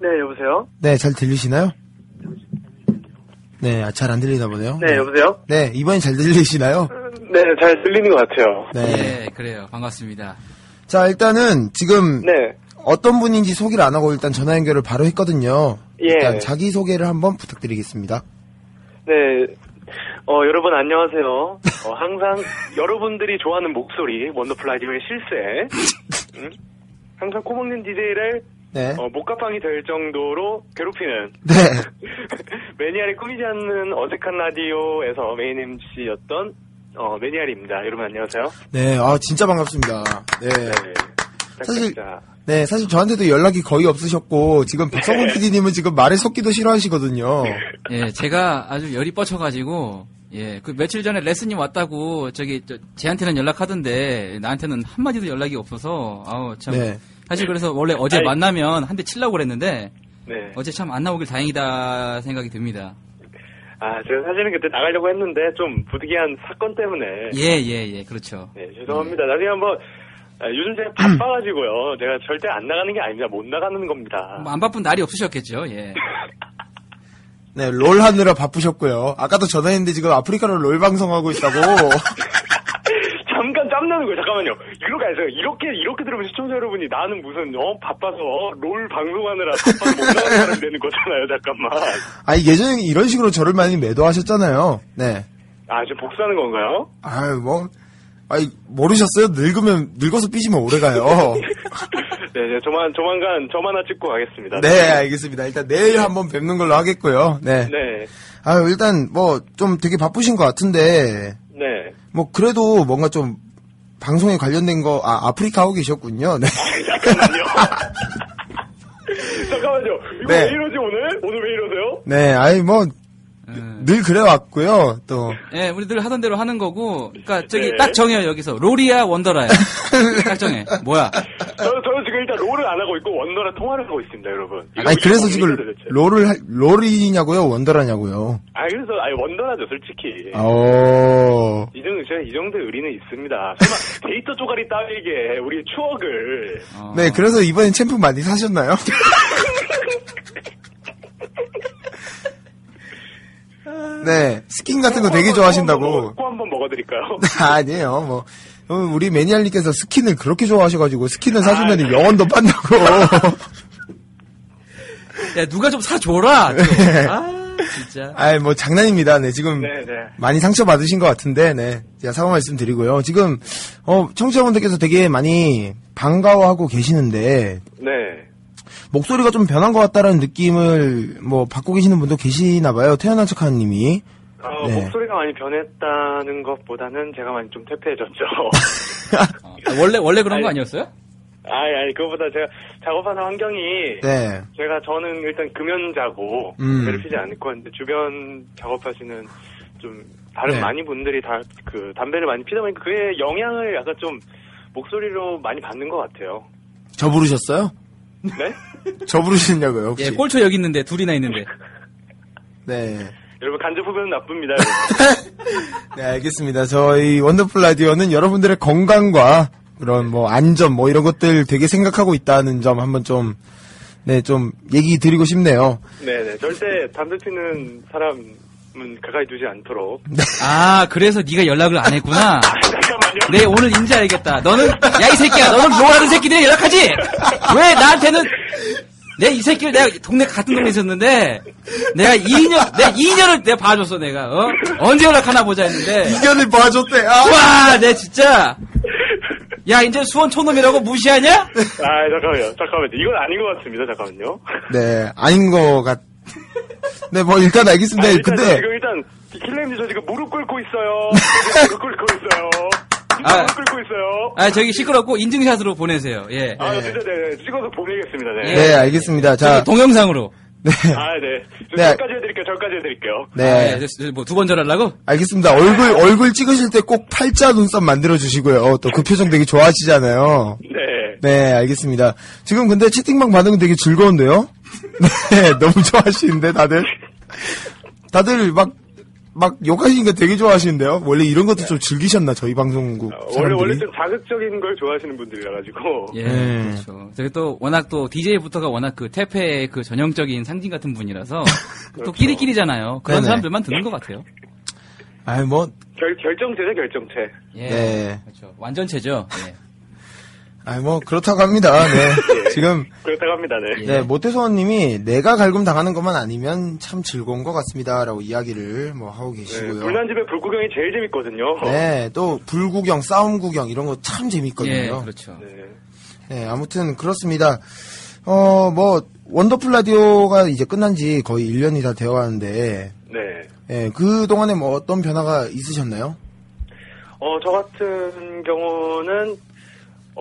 네, 여보세요? 네, 잘 들리시나요? 네, 잘 안 들리나 보네요. 네, 여보세요? 네, 이번엔 잘 들리시나요? <laughs> 네, 잘 들리는 것 같아요. 네. 예, 그래요. 반갑습니다. 자, 일단은 지금 네. 어떤 분인지 소개를 안 하고 일단 전화 연결을 바로 했거든요. 예. 일단 자기 소개를 한번 부탁드리겠습니다. 네. 어, 여러분 안녕하세요. 어, 항상 <laughs> 여러분들이 좋아하는 목소리, 원더풀 라디오의 실세. 음? 항상 코먹는 DJ를 네. 어, 목가방이 될 정도로 괴롭히는 네. <laughs> 매니아를 꾸미지 않는 어색한 라디오에서 메인 MC였던 어, 매니아입니다. 여러분 안녕하세요. 네, 아, 진짜 반갑습니다. 네. 네. 사실- 자, 네, 사실 저한테도 연락이 거의 없으셨고, 지금 박성훈 PD님은 지금 말에 섞기도 싫어하시거든요. 예, 제가 아주 열이 뻗쳐가지고, 예, 그 며칠 전에 레슨님 왔다고, 저기, 저, 쟤한테는 연락하던데, 나한테는 한 마디도 연락이 없어서, 아우, 참. 네. 사실 그래서 원래 어제 아이. 만나면 한대 치려고 그랬는데, 네. 어제 참 안 나오길 다행이다 생각이 듭니다. 아, 제가 사실은 그때 나가려고 했는데 좀 부득이한 사건 때문에 예, 예, 예, 그렇죠. 네, 죄송합니다. 나중에 한번 아, 요즘 제가 바빠가지고요. 제가 절대 안 나가는 게 아닙니다. 못 나가는 겁니다. 뭐 안 바쁜 날이 없으셨겠죠, 예. <laughs> 네, 롤 하느라 바쁘셨고요. 아까도 전화했는데 지금 아프리카로 롤 방송하고 있다고. <laughs> 잠깐 짬나는 거예요. 잠깐만요. 이렇게 해서 이렇게 이렇게 들으면 시청자 여러분이 나는 무슨 어 바빠서 어, 롤 방송하느라 바빠서 못 나가는 사람 되는 거잖아요. 잠깐만. 아니, 예전에 이런 식으로 저를 많이 매도하셨잖아요. 네. 아 지금 복수하는 건가요? 아유, 뭐. 아니, 모르셨어요? 늙으면, 늙어서 삐지면 오래가요. <laughs> 네, 네, 조만 조만간 점 하나 찍고 가겠습니다. 네, 알겠습니다. 일단 내일 한번 뵙는 걸로 하겠고요. 네. 네, 아유, 일단 뭐, 좀 되게 바쁘신 것 같은데, 네. 뭐, 그래도 뭔가 좀, 방송에 관련된 거, 아, 아프리카 하고 계셨군요. 네. 잠깐만요. <laughs> 잠깐만요. 이거 네. 왜 이러지 오늘? 오늘 왜 이러세요? 네, 아이, 뭐, 음. 늘 그래왔고요. 또, 예, 우리 늘 하던 대로 하는 거고, 그니까 저기 네. 딱 정해요, 여기서. 롤이야, 원더라야. <laughs> 딱 정해. 뭐야? 저, 저 지금 지금 일단 롤을 안 하고 있고 원더랑 통화를 하고 있습니다, 여러분. 이거 아니 그래서 무슨 지금 고민이죠, 도대체? 롤을 할- 롤이냐고요, 원더라냐고요. 아 그래서 아니 원더라죠, 솔직히. 어. 이 정도 제가 이 정도 의리는 있습니다. 설마 <laughs> 데이터 쪼가리 따위에 우리 추억을 어. 네, 그래서 이번엔 챔프 많이 사셨나요? <laughs> 네, 스킨 같은 거 되게 좋아하신다고. 코 한번 먹어드릴까요? <laughs> 아니에요, 뭐. 어, 우리 매니아님께서 스킨을 그렇게 좋아하셔가지고 스킨을 사주면 아, 영혼도 판다고. <laughs> 야, 누가 좀 사줘라. 좀. 네. 아, 진짜. 아이, 뭐 장난입니다. 네, 지금 네, 네. 많이 상처 받으신 것 같은데, 네. 제가 사과 말씀 드리고요. 지금, 어, 청취자분들께서 되게 많이 반가워하고 계시는데, 네. 목소리가 좀 변한 것 같다라는 느낌을 뭐 받고 계시는 분도 계시나 봐요. 태어난 척하는 님이. 어, 네. 목소리가 많이 변했다는 것보다는 제가 많이 좀 퇴폐해졌죠. 어, <laughs> 원래, 원래 그런 거 아니었어요? 아니, 아니, 그거보다 제가 작업하는 환경이 네. 제가 저는 일단 금연자고 음. 담배를 피지 않고 하는데 주변 작업하시는 좀 다른 네. 많이 분들이 다 그 담배를 많이 피다 보니까 그의 영향을 약간 좀 목소리로 많이 받는 것 같아요. 저 부르셨어요? 네? <laughs> 저 부르시냐고요, 혹시? 예, 꼴초 여기 있는데, 둘이나 있는데. 네. 여러분 간접 후배는 나쁩니다. <laughs> 네, 알겠습니다. 저희 원더풀 라디오는 여러분들의 건강과 그런 뭐 안전 뭐 이런 것들 되게 생각하고 있다는 점 한번 좀, 네, 좀 얘기 드리고 싶네요. 네 네 절대 담배 피는 사람은 가까이 두지 않도록. <laughs> 아, 그래서 네가 연락을 안 했구나. <laughs> 잠깐만요. 네, 오늘 인지 알겠다. 너는, 야, 이 새끼야, 너는 롤하는 새끼들이 연락하지? 왜 나한테는, 내 이 새끼를 내가 동네, 같은 동네 있었는데, 내가 2년, 내가 2년을 내가 봐줬어, 내가, 어? 언제 연락하나 보자 했는데, 이견을 봐줬대. 아! 와, 내 진짜, 야, 이제 수원 촌놈이라고 무시하냐? 아 잠깐만요. 잠깐만요. 이건 아닌 것 같습니다. 잠깐만요. 네, 아닌 것 같, <laughs> 네, 뭐 일단 알겠습니다. 아, 일단 저 근데, 지금 일단 킬레님 저 지금 무릎 꿇고 있어요. 무릎 꿇고 있어요. 아. 무릎 꿇고 있어요. 아, 저기 시끄럽고 인증샷으로 보내세요, 예. 아 진짜 네, 네. 찍어서 보내겠습니다. 네. 네, 알겠습니다. 자, 동영상으로. 네. 아 네. 저 네. 저까지 해드릴게요. 저까지 해드릴게요. 네. 뭐두 번 전하려고? 알겠습니다. 얼굴, 얼굴 찍으실 때 꼭 팔자 눈썹 만들어주시고요. 또 그 표정 되게 좋아하시잖아요. 네. 네, 알겠습니다. 지금 근데 채팅방 반응은 되게 즐거운데요? <laughs> 네, 너무 좋아하시는데, 다들. 다들 막, 막 욕하시는 거 되게 좋아하시는데요? 원래 이런 것도 좀 즐기셨나, 저희 방송국. 어, 원래 사람들이? 원래 좀 자극적인 걸 좋아하시는 분들이라 가지고. 예, 네. 그렇죠. 저기 또 워낙 또 DJ부터가 워낙 그 태페의 그 전형적인 상징 같은 분이라서 또 끼리끼리잖아요. 그런 네네. 사람들만 듣는 것 같아요. 아이, 뭐, 결 결정체죠 결정체. 예, 네. 그렇죠. 완전체죠. 예. 아이, 뭐, 그렇다고 합니다. 네. <laughs> 지금, 그렇다고 합니다. 네. 네, 모태소원님이 내가 갈굼 당하는 것만 아니면 참 즐거운 것 같습니다. 라고 이야기를 뭐 하고 네, 계시고요. 불난 집에 불구경이 제일 재밌거든요. 네, 또 불구경, 싸움 구경 이런 거 참 재밌거든요. 예, 그렇죠. 네. 네, 아무튼 그렇습니다. 어, 뭐 원더풀 라디오가 이제 끝난 지 거의 1년이 다 되어 가는데 네. 예, 그 동안에 뭐 어떤 변화가 있으셨나요? 어, 저 같은 경우는,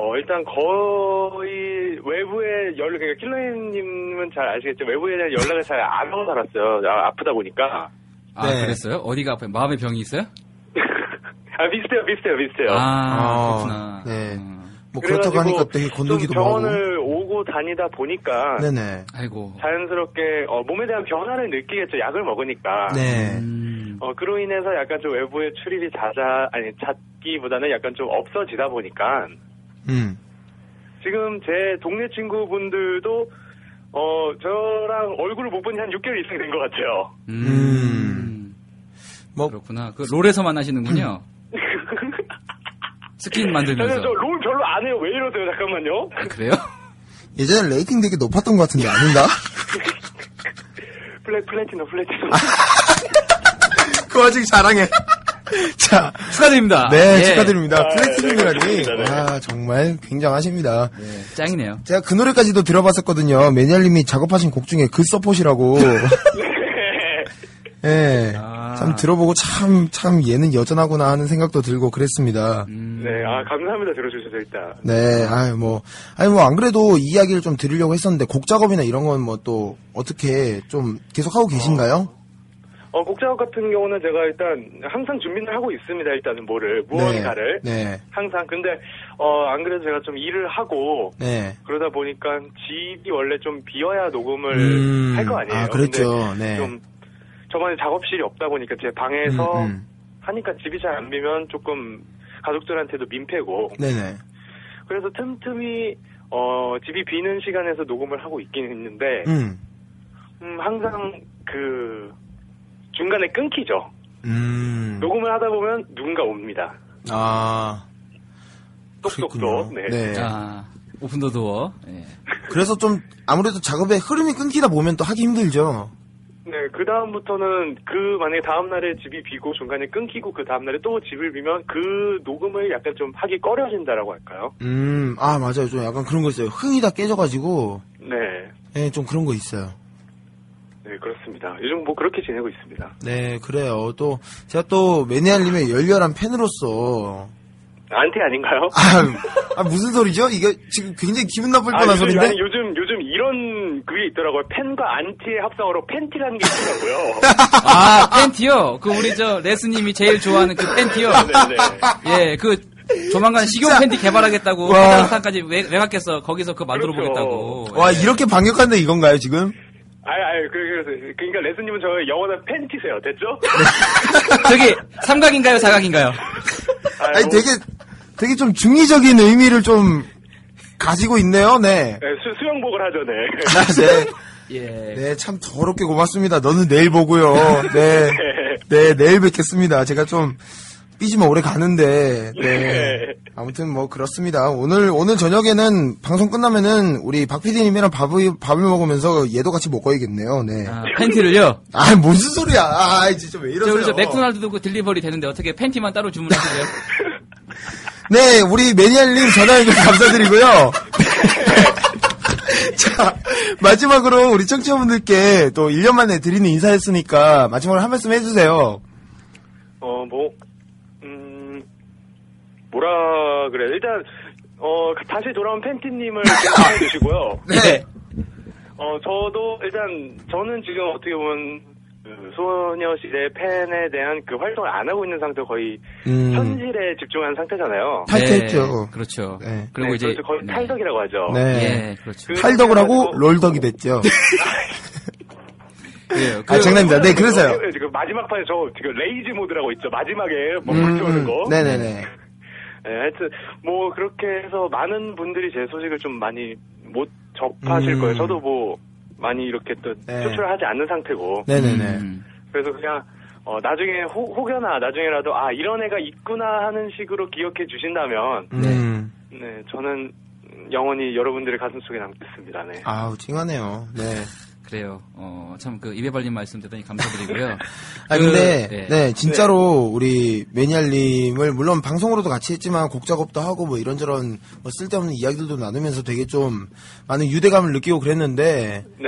어, 일단 거의 외부에 연락, 그러니까 킬러님은 잘 아시겠지만 외부에 대한 연락을 잘 안 하고 살았어요. 아, 아프다 보니까. 아, 네. 그랬어요? 어디가 아파요? 마음의 병이 있어요? <laughs> 아, 비슷해요, 비슷해요, 비슷해요. 아, 아, 그렇구나. 네. 음. 뭐 그렇다고 하니까 되게 하고. 병원을 오고 다니다 보니까 네네. 아이고. 자연스럽게 어, 몸에 대한 변화를 느끼겠죠. 약을 먹으니까. 네. 음. 어, 그로 인해서 약간 좀 외부의 출입이 잦아, 아니, 잦기보다는 약간 좀 없어지다 보니까 음. 지금 제 동네 친구분들도 어, 저랑 얼굴을 못 본 지 한 6개월 이상이 된것 같아요. 음. 뭐 그렇구나. 그 롤에서 만나시는군요. <laughs> 스킨 저는 만들면서. 저 롤 별로 안 해요. 왜 이러세요? 잠깐만요. 아, 그래요? 예전에 rating 되게 높았던 것 같은데 아닌가? <laughs> 플래, platinum, platinum. <laughs> 그 와중에 자랑해. <laughs> 자, 축하드립니다. 네 예. 축하드립니다. 아, 네, 플래티넘이라니. 네. 와 정말 굉장하십니다. 예, 짱이네요. 제가 그 노래까지도 들어봤었거든요. 매니아님이 작업하신 곡 중에 그 서폿이라고. <laughs> 예. 아. 참 들어보고 참, 참 얘는 여전하구나 하는 생각도 들고 그랬습니다. 음. 네, 아, 감사합니다. 들어주셔서 일단. 네, 아유, 뭐, 아니, 뭐, 안 그래도 이 이야기를 좀 드리려고 했었는데, 곡 작업이나 이런 건 뭐 또, 어떻게 좀 계속 하고 계신가요? 어, 곡 작업 같은 경우는 제가 일단 항상 준비를 하고 있습니다. 일단은 뭐를, 무언가를. 네. 항상. 근데, 어, 안 그래도 제가 좀 일을 하고, 네. 그러다 보니까 집이 원래 좀 비어야 녹음을 음, 할거 아니에요. 아. 근데 네. 좀, 저번에 작업실이 없다 보니까 제 방에서 음, 음. 하니까 집이 잘 안 비면 조금 가족들한테도 민폐고, 네네. 그래서 틈틈이, 어, 집이 비는 시간에서 녹음을 하고 있긴 했는데, 음. 음, 항상 그, 중간에 끊기죠. 음. 녹음을 하다 보면 누군가 옵니다. 아. 똑똑똑. 네. 네. 아, 오픈 더 도어. 예. 그래서 좀 아무래도 작업의 흐름이 끊기다 보면 또 하기 힘들죠. 네, 그 다음부터는 그 만약에 다음 날에 집이 비고 중간에 끊기고 그 다음 날에 또 집을 비면 그 녹음을 약간 좀 하기 꺼려진다라고 할까요? 음, 아, 맞아요. 좀 약간 그런 거 있어요. 흥이 다 깨져가지고, 네, 예, 좀 그런 거 있어요. 네 그렇습니다. 요즘 뭐 그렇게 지내고 있습니다. 네, 그래요. 또, 제가 또, 매니아님의 열렬한 팬으로서, 안티 아닌가요? 아, 아, 무슨 소리죠? 이게 지금 굉장히 기분 나쁠 뻔한 요즘, 소리인데? 아니, 요즘 요즘 이런 그게 있더라고요. 팬과 안티의 합성어로 팬티라는 게 있더라고요. <laughs> 아, 팬티요? 그 우리 저 레스님이 제일 좋아하는 그 팬티요? 네네. 예, 그 조만간 식용. 팬티 개발하겠다고 외- 외곽에서 거기서 그거 만들어 그렇죠. 보겠다고. 와, 이렇게 반격한데 이건가요, 지금? 아니, 아니, 그, 그, 그러니까 레스님은 저의 영원한 팬티세요. 됐죠? <laughs> 저기 삼각인가요, 사각인가요? 아, 아니, 되게, 되게 좀 중의적인 의미를 좀 가지고 있네요, 네. 네, 수, 수영복을 하죠, 네. 아, 네. <laughs> 예. 네, 참 더럽게 고맙습니다. 너는 내일 보고요. 네. <laughs> 네, 내일 뵙겠습니다. 제가 좀 삐지면 오래 가는데. 네. 네. 아무튼 뭐 그렇습니다. 오늘 오늘 저녁에는 방송 끝나면은 우리 박 PD님이랑 밥을 밥을 먹으면서 얘도 같이 먹어야겠네요. 네. 아, 팬티를요? 아, 무슨 소리야. 아, 진짜 왜저 이러세요? 저 맥도날드도 그 딜리버리 되는데 어떻게 팬티만 따로 주문하시래요? <laughs> 네, 우리 매니아님 전화 연결 감사드리고요. <laughs> 자, 마지막으로 우리 청취자분들께 또 1년 만에 드리는 인사였으니까 마지막으로 한 말씀 해주세요. 어, 뭐, 음, 뭐라 그래. 일단, 어, 다시 돌아온 팬티님을 <laughs> 감사해 주시고요. 네. 어, 저도 일단, 저는 지금 어떻게 보면, 그 소녀시대 팬에 대한 그 활동을 안 하고 있는 상태 거의 음. 현실에 집중한 상태잖아요. 탈퇴했죠. 네, 그렇죠. 네. 그리고 네, 이제 그래서 거의 네. 탈덕이라고 하죠. 네. 예, 그렇죠. 그- 탈덕을 하고 롤덕이 됐죠. <laughs> 그래요. 아, 장난입니다. 네, 그래서요. 지금 마지막 판에 저 지금 레이지 모드라고 있죠. 마지막에 뭐 음, 불태우는 거. 네네네. 네, 하여튼 뭐 그렇게 해서 많은 분들이 제 소식을 좀 많이 못 접하실 음. 거예요. 저도 뭐 많이 이렇게 또 네. 표출을 하지 않는 상태고. 네네네. 음. 그래서 그냥 어 나중에 혹, 혹여나 나중에라도 아 이런 애가 있구나 하는 식으로 기억해 주신다면 음. 네 저는 영원히 여러분들의 가슴 속에 남겠습니다. 네. 아우, 찡하네요. 네. 그래요. 어, 참, 그, 입에 발린 말씀 대단히 감사드리고요. <laughs> 아 그, 근데 네. 네 진짜로 우리 매니아님을 물론 방송으로도 같이 했지만 곡 작업도 하고 뭐 이런저런 뭐 쓸데없는 이야기들도 나누면서 되게 좀 많은 유대감을 느끼고 그랬는데 네.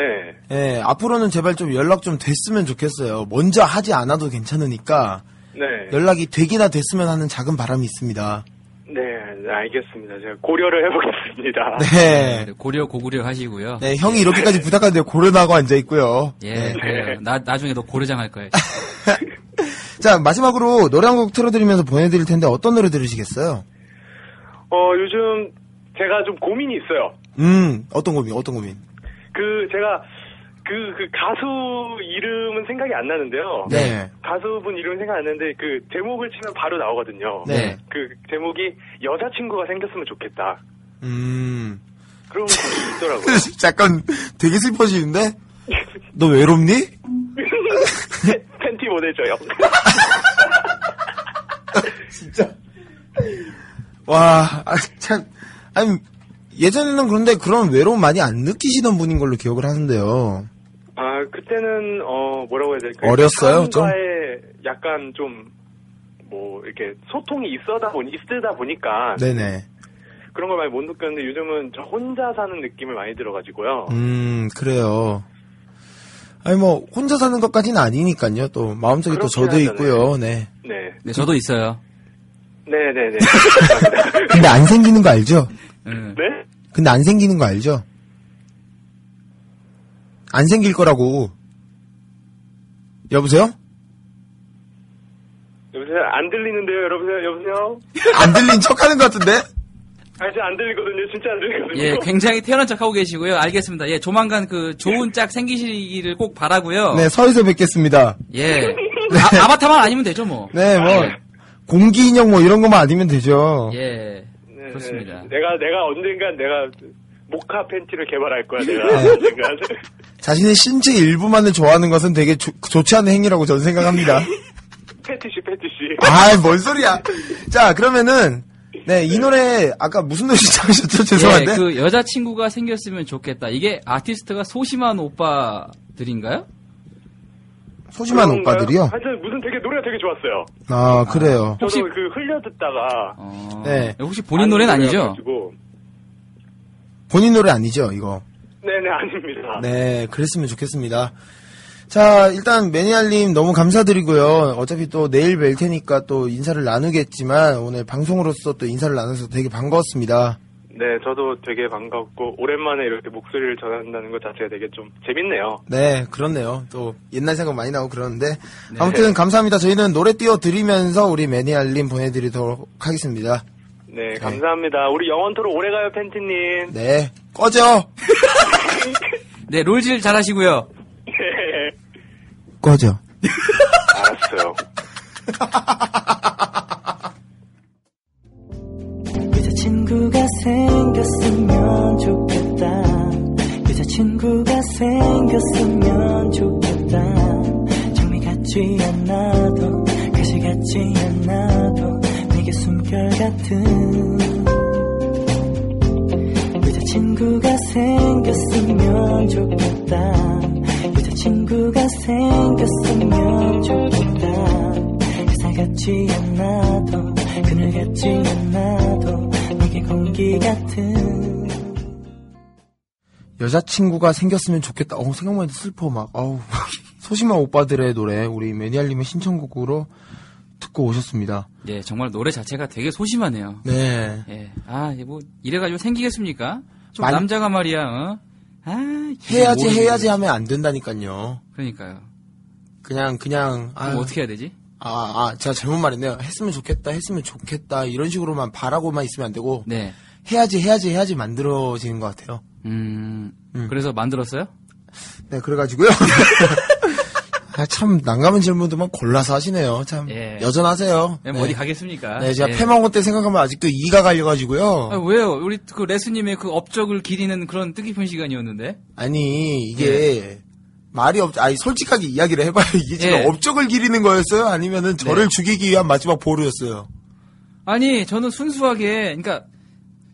예, 앞으로는 제발 좀 연락 좀 됐으면 좋겠어요. 먼저 하지 않아도 괜찮으니까 네. 연락이 되기나 됐으면 하는 작은 바람이 있습니다. 네, 네, 알겠습니다. 제가 고려를 해보겠습니다. <laughs> 네. 네, 고려 고구려 하시고요. 네, 형이 이렇게까지 부탁하는데 고려나고 앉아 있고요. 예, 네. 그래요. 나, 나중에 너 고려장 할 거예요. <laughs> 자, 마지막으로 노래 한 곡 틀어드리면서 보내드릴 텐데 어떤 노래 들으시겠어요? 어, 요즘 제가 좀 고민이 있어요. 음, 어떤 고민, 어떤 고민? 그, 제가 그, 그 가수 이름은 생각이 안 나는데요. 네. 가수분 이름은 생각 안 나는데 그 제목을 치면 바로 나오거든요. 네. 그 제목이 여자친구가 생겼으면 좋겠다. 음. 그런 곡이 있더라고요. <laughs> 잠깐 되게 슬퍼지는데? 너 외롭니? 팬티 보내줘요. <laughs> 진짜. 와, 아, 참. 아니, 예전에는 그런데 그런 외로움 많이 안 느끼시던 분인 걸로 기억을 하는데요. 아, 그때는, 어, 뭐라고 해야 될까요? 어렸어요, 좀? 약간 좀, 뭐, 이렇게 소통이 있어다 보니, 있으다 보니까. 네네. 그런 걸 많이 못 느꼈는데 요즘은 저 혼자 사는 느낌을 많이 들어가지고요. 음, 그래요. 아니, 뭐, 혼자 사는 것까지는 아니니까요. 또, 마음속에 또 저도 하잖아요. 있고요. 네. 네. 네, 저도 있어요. 네네네. <laughs> 근데 안 생기는 거 알죠? 음. 네? 근데 안 생기는 거 알죠? 안 생길 거라고. 여보세요? 여보세요? 안 들리는데요, 여러분요? 여보세요? 안 들린 척 하는 것 같은데? 아직 안 들리거든요. 진짜 안 들리거든요. 예, 굉장히 태어난 척 하고 계시고요. 알겠습니다. 예, 조만간 그 좋은 짝 생기시기를 꼭 바라고요. 네, 서에서 뵙겠습니다. 예. <laughs> 아, 아바타만 아니면 되죠, 뭐. 네, 뭐 예. 공기 인형 뭐 이런 것만 아니면 되죠. 예. 네, 그렇습니다. 네. 내가 내가 언젠간 내가 모카 팬티를 개발할 거야. 네. 내가 <laughs> 언젠간. 자신의 신체 일부만을 좋아하는 것은 되게 조- 좋지 않은 행위라고 저는 생각합니다. <laughs> 패티시 패티시. 아, 뭔 소리야. 자, 그러면은 네, 이 노래 아까 무슨 노래 시작하셨죠? 죄송한데. 예, 그 여자친구가 생겼으면 좋겠다. 이게 아티스트가 소심한 오빠들인가요? 소심한 그런가요? 오빠들이요? 하여튼 무슨 되게 노래가 되게 좋았어요. 아, 그래요. 저도 혹시- 그 흘려 듣다가 어, 네. 혹시 본인 노래는 아니죠? 본인 노래 아니죠, 이거? 네네 아닙니다. 네, 그랬으면 좋겠습니다. 자, 일단 매니아님 너무 감사드리고요. 어차피 또 내일 뵐 테니까 또 인사를 나누겠지만 오늘 방송으로서 또 인사를 나눠서 되게 반가웠습니다. 네, 저도 되게 반갑고 오랜만에 이렇게 목소리를 전한다는 것 자체가 되게 좀 재밌네요. 네, 그렇네요. 또 옛날 생각 많이 나고 그러는데 네. 아무튼 감사합니다. 저희는 노래 띄워 드리면서 우리 매니아님 보내드리도록 하겠습니다. 네, 감사합니다. 우리 영원토로 오래 가요 팬티님. 네, 꺼져, <laughs> 네, 롤질 잘 하시고요. 네, 꺼져. 알았어요. <laughs> 여자친구가 생겼으면 좋겠다 여자친구가 생겼으면 좋겠다 정리 같지 않아도 가시 같지 않아도 내게 숨결 같은 여자친구가 생겼으면 좋겠다 여자친구가 생겼으면 좋겠다 햇살 같지 않아도 그늘 같지 않아도 내게 공기 같은 여자친구가 생겼으면 좋겠다. 어, 생각만 해도 슬퍼, 막. 어우. <laughs> 소심한 오빠들의 노래, 우리 매니아님의 신청곡으로 듣고 오셨습니다. 예, 정말 노래 자체가 되게 소심하네요. 네. 예. 아, 뭐 이래가지고 생기겠습니까? 좀 많이- 남자가 말이야. 어? 아, 해야지. 해야지 하면 안 된다니까요. 그러니까요. 그냥, 그냥, 아, 어떻게 해야 되지? 아, 아, 제가 잘못 말했네요. 했으면 좋겠다, 했으면 좋겠다, 이런 식으로만 바라고만 있으면 안 되고, 네. 해야지, 해야지, 해야지 만들어지는 것 같아요. 음. 음. 그래서 만들었어요? 네, 그래가지고요. <laughs> 아, 참, 난감한 질문들만 골라서 하시네요. 참, 예. 여전하세요. 예, 뭐 어디 가겠습니까? 네, 제가 예. 패망고 때 생각하면 아직도 이가 갈려가지고요. 아, 왜요? 우리 그 레스님의 그 업적을 기리는 그런 뜻깊은 시간이었는데. 아니 이게 말이 없 아니 솔직하게 이야기를 해봐요 이게 지금 예. 업적을 기리는 거였어요 아니면은 저를 네. 죽이기 위한 마지막 보루였어요 아니, 저는 순수하게, 그러니까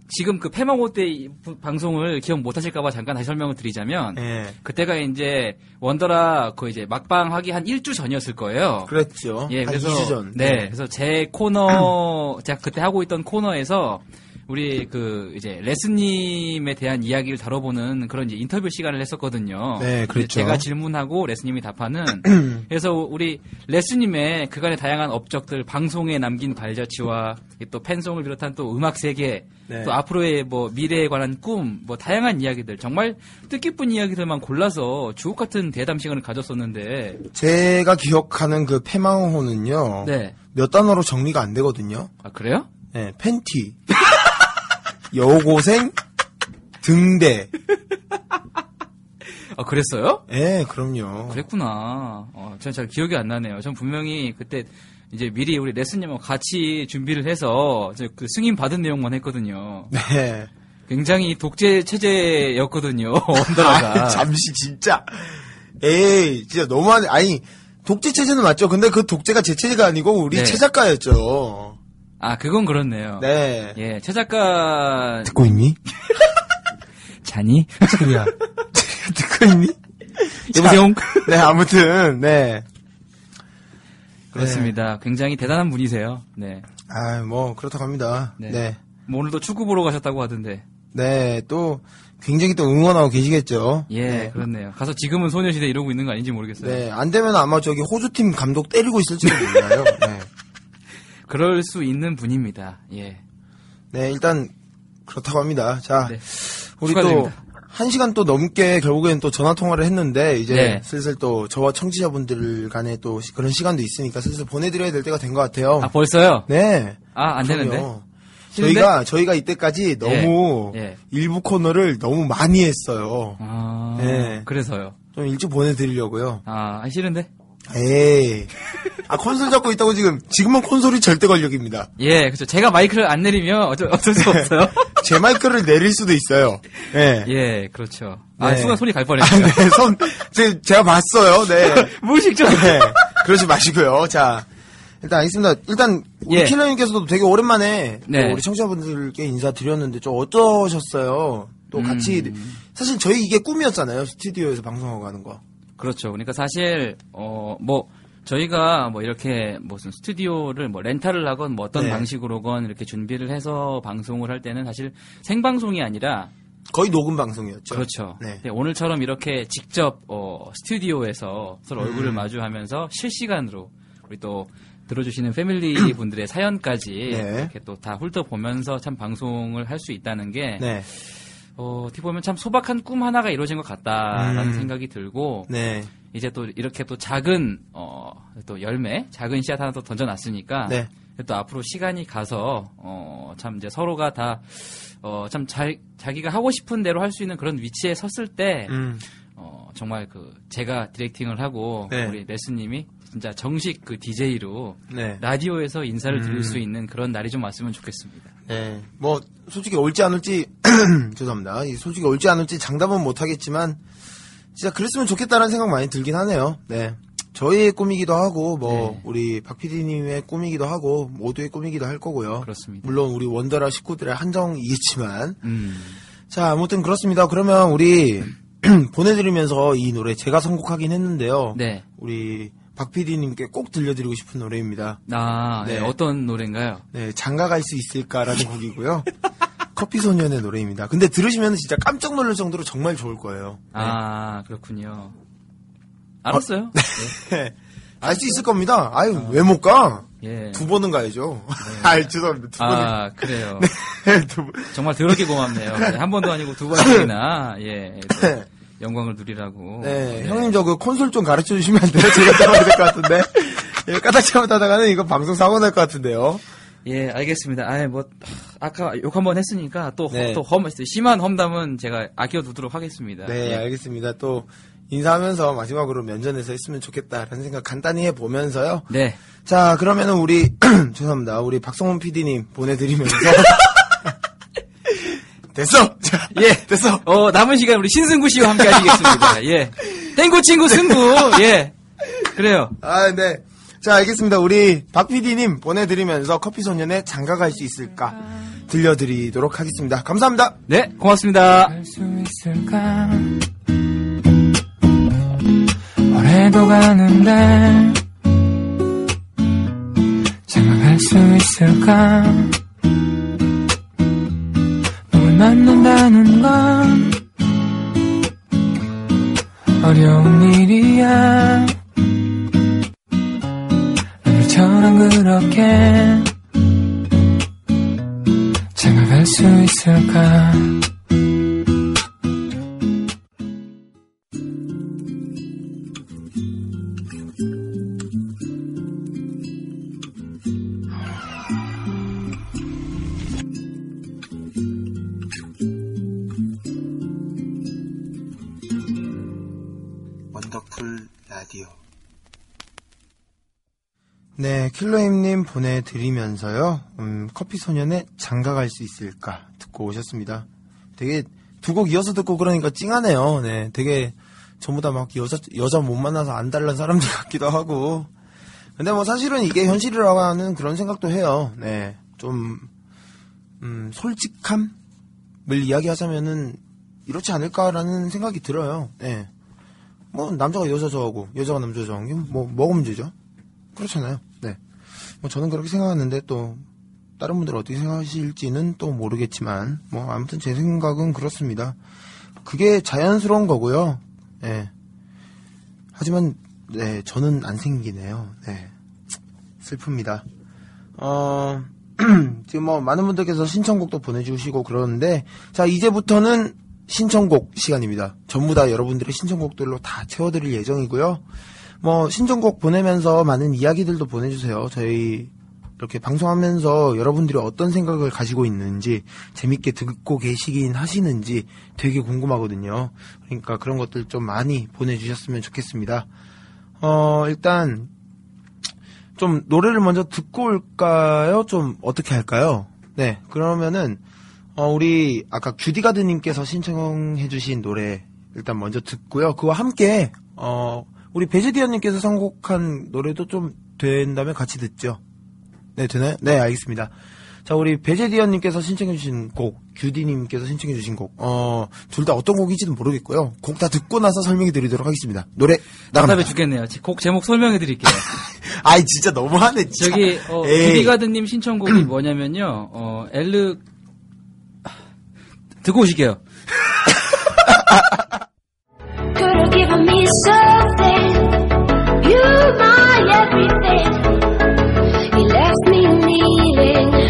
지금 그 패망호 때 방송을 기억 못 하실까봐 잠깐 다시 설명을 드리자면, 예. 그때가 이제 원더라 그 이제 막방 하기 한 일주 전이었을 거예요. 그랬죠. 예, 한 그래서 2주 전. 네, 그래서 제 코너 제가 그때 하고 있던 코너에서 우리 그 이제 레스님에 대한 이야기를 다뤄보는 그런 이제 인터뷰 시간을 했었거든요. 네, 그렇죠. 제가 질문하고 레스님이 답하는. <clears throat> 그래서 우리 레스님의 그간의 다양한 업적들, 방송에 남긴 발자취와 또 팬송을 비롯한 또 음악 세계, 네. 또 앞으로의 뭐 미래에 관한 꿈, 뭐 다양한 이야기들 정말 뜻깊은 이야기들만 골라서 주옥 같은 대담 시간을 가졌었는데. 제가 기억하는 그 패망호는요 네. 몇 단어로 정리가 안 되거든요 아 그래요? 예 팬티 <laughs> 여고생 등대 아 그랬어요? 예 그럼요 그랬구나. 어, 전 잘 기억이 안 나네요. 전 분명히 그때 이제 미리 우리 레슨님하고 같이 준비를 해서 이제 그 승인 받은 내용만 했거든요. 네 굉장히 독재 체제였거든요. <laughs> 원더라가. 아, 잠시 진짜 에이 진짜 너무하네 아니 독재 체제는 맞죠 근데 그 독재가 제 체제가 아니고 우리 네. 최 작가였죠 아 그건 그렇네요. 네 예, 최 작가 듣고 있니? <laughs> 자니? 소리야. <laughs> 듣고 있니? <laughs> 여보세요. 네, 아무튼, 네. 그렇습니다. 굉장히 대단한 분이세요. 네. 아, 뭐, 그렇다고 합니다. 네. 네. 뭐 오늘도 축구 보러 가셨다고 하던데. 네, 또, 굉장히 또 응원하고 계시겠죠. 예, 네. 그렇네요. 가서 지금은 소녀시대 이러고 있는 거 아닌지 모르겠어요. 네, 안 되면 아마 저기 호주팀 감독 때리고 있을지도 몰라요. 네. 그럴 수 있는 분입니다. 예. 네, 일단, 그렇다고 합니다. 자, 네. 우리 또, 축하드립니다. 한 시간 또 넘게 결국엔 또 전화 통화를 했는데, 이제 네. 슬슬 또 저와 청취자분들 간에 또 그런 시간도 있으니까 슬슬 보내드려야 될 때가 된 것 같아요. 아 벌써요? 네. 아안 그럼요. 되는데. 저희가 저희가 이때까지 너무 예. 일부 코너를 너무 많이 했어요. 아, 네. 그래서요. 좀 일찍 보내드리려고요. 아, 아, 싫은데? 에이. 아, 콘솔 잡고 있다고 지금, 지금은 콘솔이 절대 권력입니다. 예, 그렇죠. 제가 마이크를 안 내리면 어쩔, 어쩔 수 <laughs> 없어요. 제 마이크를 내릴 수도 있어요. 예. 예, 그렇죠. 아, 네. 순간 손이 갈 아, 뻔했어요. 네, 손, 제, 제가 봤어요. 네. <laughs> 무의식적. 네. 그러지 마시고요. 자, 일단 알겠습니다. 일단, 우리 예. 킬러님께서도 되게 오랜만에, 또 네. 우리 청취자분들께 인사드렸는데, 좀 어떠셨어요? 또 같이, 음. 사실 저희 이게 꿈이었잖아요. 스튜디오에서 방송하고 하는 거. 그렇죠. 그러니까 사실 어 뭐 저희가 뭐 이렇게 무슨 스튜디오를 뭐 렌탈을 하건 뭐 어떤 네. 방식으로건 이렇게 준비를 해서 방송을 할 때는 사실 생방송이 아니라 거의 녹음 방송이었죠. 그렇죠. 네. 오늘처럼 이렇게 직접 어 스튜디오에서 서로 음. 얼굴을 마주하면서 실시간으로 우리 또 들어주시는 패밀리 <clears throat> 분들의 사연까지 네. 이렇게 또 다 훑어보면서 참 방송을 할 수 있다는 게 네. 어, 어떻게 보면 참 소박한 꿈 하나가 이루어진 것 같다라는 음. 생각이 들고 네. 이제 또 이렇게 또 작은 어 또 열매, 작은 씨앗 하나 또 던져놨으니까 네. 또 앞으로 시간이 가서 어 참 이제 서로가 다 어참 자기가 하고 싶은 대로 할 수 있는 그런 위치에 섰을 때 음. 어, 정말 그 제가 디렉팅을 하고 네. 우리 레스님이 진짜 정식 그 DJ로 네. 라디오에서 인사를 드릴 음. 수 있는 그런 날이 좀 왔으면 좋겠습니다. 네. 뭐, 솔직히 올지 안 올지, 죄송합니다. 이 솔직히 올지 안 올지 장담은 못 하겠지만, 진짜 그랬으면 좋겠다는 생각 많이 들긴 하네요. 네. 저희의 꿈이기도 하고, 뭐, 네. 우리 박 PD님의 꿈이기도 하고, 모두의 꿈이기도 할 거고요. 그렇습니다. 물론 우리 원더라 식구들의 한정이겠지만, 음. 자, 아무튼 그렇습니다. 그러면 우리, <clears throat> 보내드리면서 이 노래 제가 선곡하긴 했는데요. 네. 우리 박 PD님께 꼭 들려드리고 싶은 노래입니다. 아, 네. 네. 어떤 노래인가요? 네, 장가갈 수 있을까라는 <laughs> 곡이고요. 커피 소년의 노래입니다. 근데 들으시면 진짜 깜짝 놀랄 정도로 정말 좋을 거예요. 아, 그렇군요. 알았어요. 네. <laughs> 알수 있을 겁니다. 아유, 왜못 가? 예. 두 번은 가야죠. <laughs> 아, 죄송합니다. 두 번은. 아, 그래요. 네, 두 번. 정말 더럽게 고맙네요. 네, 한 번도 아니고 두 번씩이나, 예. 또 영광을 누리라고. 네, 형님 저 그 콘솔 좀 가르쳐 주시면 안 돼요? 제가 잡아야 될 것 같은데. <laughs> 예, 까딱 잘못하다가는 이거 방송 사고 날 것 같은데요. 예, 알겠습니다. 아예 뭐, 아까 욕 한 번 했으니까 또, 네. 또 험, 심한 험담은 제가 아껴두도록 하겠습니다. 네, 예. 알겠습니다. 또 인사하면서 마지막으로 면전에서 했으면 좋겠다라는 생각 간단히 해 보면서요. 네. 자, 그러면은 우리 <clears throat> 죄송합니다. 우리 박성훈 PD님 보내드리면서 <laughs> 됐어. 자, 예. 됐어. 어, 남은 시간 우리 신승구 씨와 함께 하시겠습니다. <laughs> 예. 땡구 친구 승구. 예. 그래요. 아, 네. 자, 알겠습니다. 우리 박 PD님 보내드리면서 커피 소년의 장가갈 수 있을까 들려드리도록 하겠습니다. 감사합니다. 네, 고맙습니다. 올해도 가는데 장가갈 수 있을까 만난다는 건 어려운 일이야. 너희처럼 그렇게 장가갈 수 있을까 네, 킬러임님 보내드리면서요, 음, 커피 소년의 장가갈 수 있을까 듣고 오셨습니다. 되게 두 곡 이어서 듣고 그러니까 찡하네요. 네, 되게 전부 다 막 여자, 여자 못 만나서 안 달란 사람들 <laughs> 같기도 하고. 근데 뭐 사실은 이게 현실이라고 하는 그런 생각도 해요. 네, 좀, 음, 솔직함을 이야기하자면은 이렇지 않을까라는 생각이 들어요. 네. 뭐 남자가 여자 좋아하고 여자가 남자 좋아하는 게 뭐 뭐가 문제죠? 그렇잖아요. 네. 뭐 저는 그렇게 생각하는데 또 다른 분들 어떻게 생각하실지는 또 모르겠지만 뭐 아무튼 제 생각은 그렇습니다. 그게 자연스러운 거고요. 예. 하지만 네 저는 안 생기네요. 네. 슬픕니다. 어 <clears throat> 지금 뭐 많은 분들께서 신청곡도 보내주시고 그러는데 자 이제부터는 신청곡 시간입니다. 전부 다 여러분들의 신청곡들로 다 채워드릴 예정이고요. 뭐 신청곡 보내면서 많은 이야기들도 보내주세요. 저희 이렇게 방송하면서 여러분들이 어떤 생각을 가지고 있는지 재밌게 듣고 계시긴 하시는지 되게 궁금하거든요. 그러니까 그런 것들 좀 많이 보내주셨으면 좋겠습니다. 어, 일단 좀 노래를 먼저 듣고 올까요? 좀 어떻게 할까요? 네, 그러면은 어, 우리 아까 규디가드님께서 신청해주신 노래 일단 먼저 듣고요. 그와 함께 어, 우리 베제디언님께서 선곡한 노래도 좀 된다면 같이 듣죠. 네, 되나요? 네, 알겠습니다. 자, 우리 베제디언님께서 신청해주신 곡, 규디님께서 신청해주신 곡, 어, 둘 다 어떤 곡인지는 모르겠고요. 곡 다 듣고 나서 설명해 드리도록 하겠습니다. 노래, 답답해 나갑니다. 죽겠네요. 곡 제목 설명해 드릴게요. <laughs> 아이, 진짜 너무하네, 진짜. 저기 어, 에이. 비디가드님 신청곡이 <clears throat> 뭐냐면요. 어, 엘르 듣고 오실게요. <laughs> You my everything. You left me kneeling.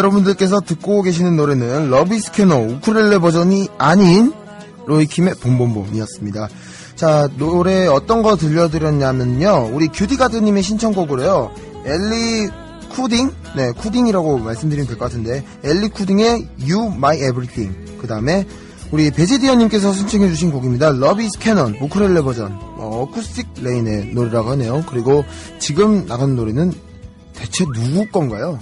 여러분들께서 듣고 계시는 노래는 Love Is Canon 우쿨렐레 버전이 아닌 로이킴의 봄봄봄이었습니다. 자, 노래 어떤 거 들려드렸냐면요. 우리 규디가드님의 신청곡으로요. 엘리 굴딩? 네, 굴딩이라고 말씀드리면 될 것 같은데. 엘리 굴딩의 You My Everything. 그 다음에 우리 베제디언님께서 신청해주신 곡입니다. Is Canon, 우쿨렐레 버전. 어, 어쿠스틱 레인의 노래라고 하네요. 그리고 지금 나간 노래는 대체 누구 건가요?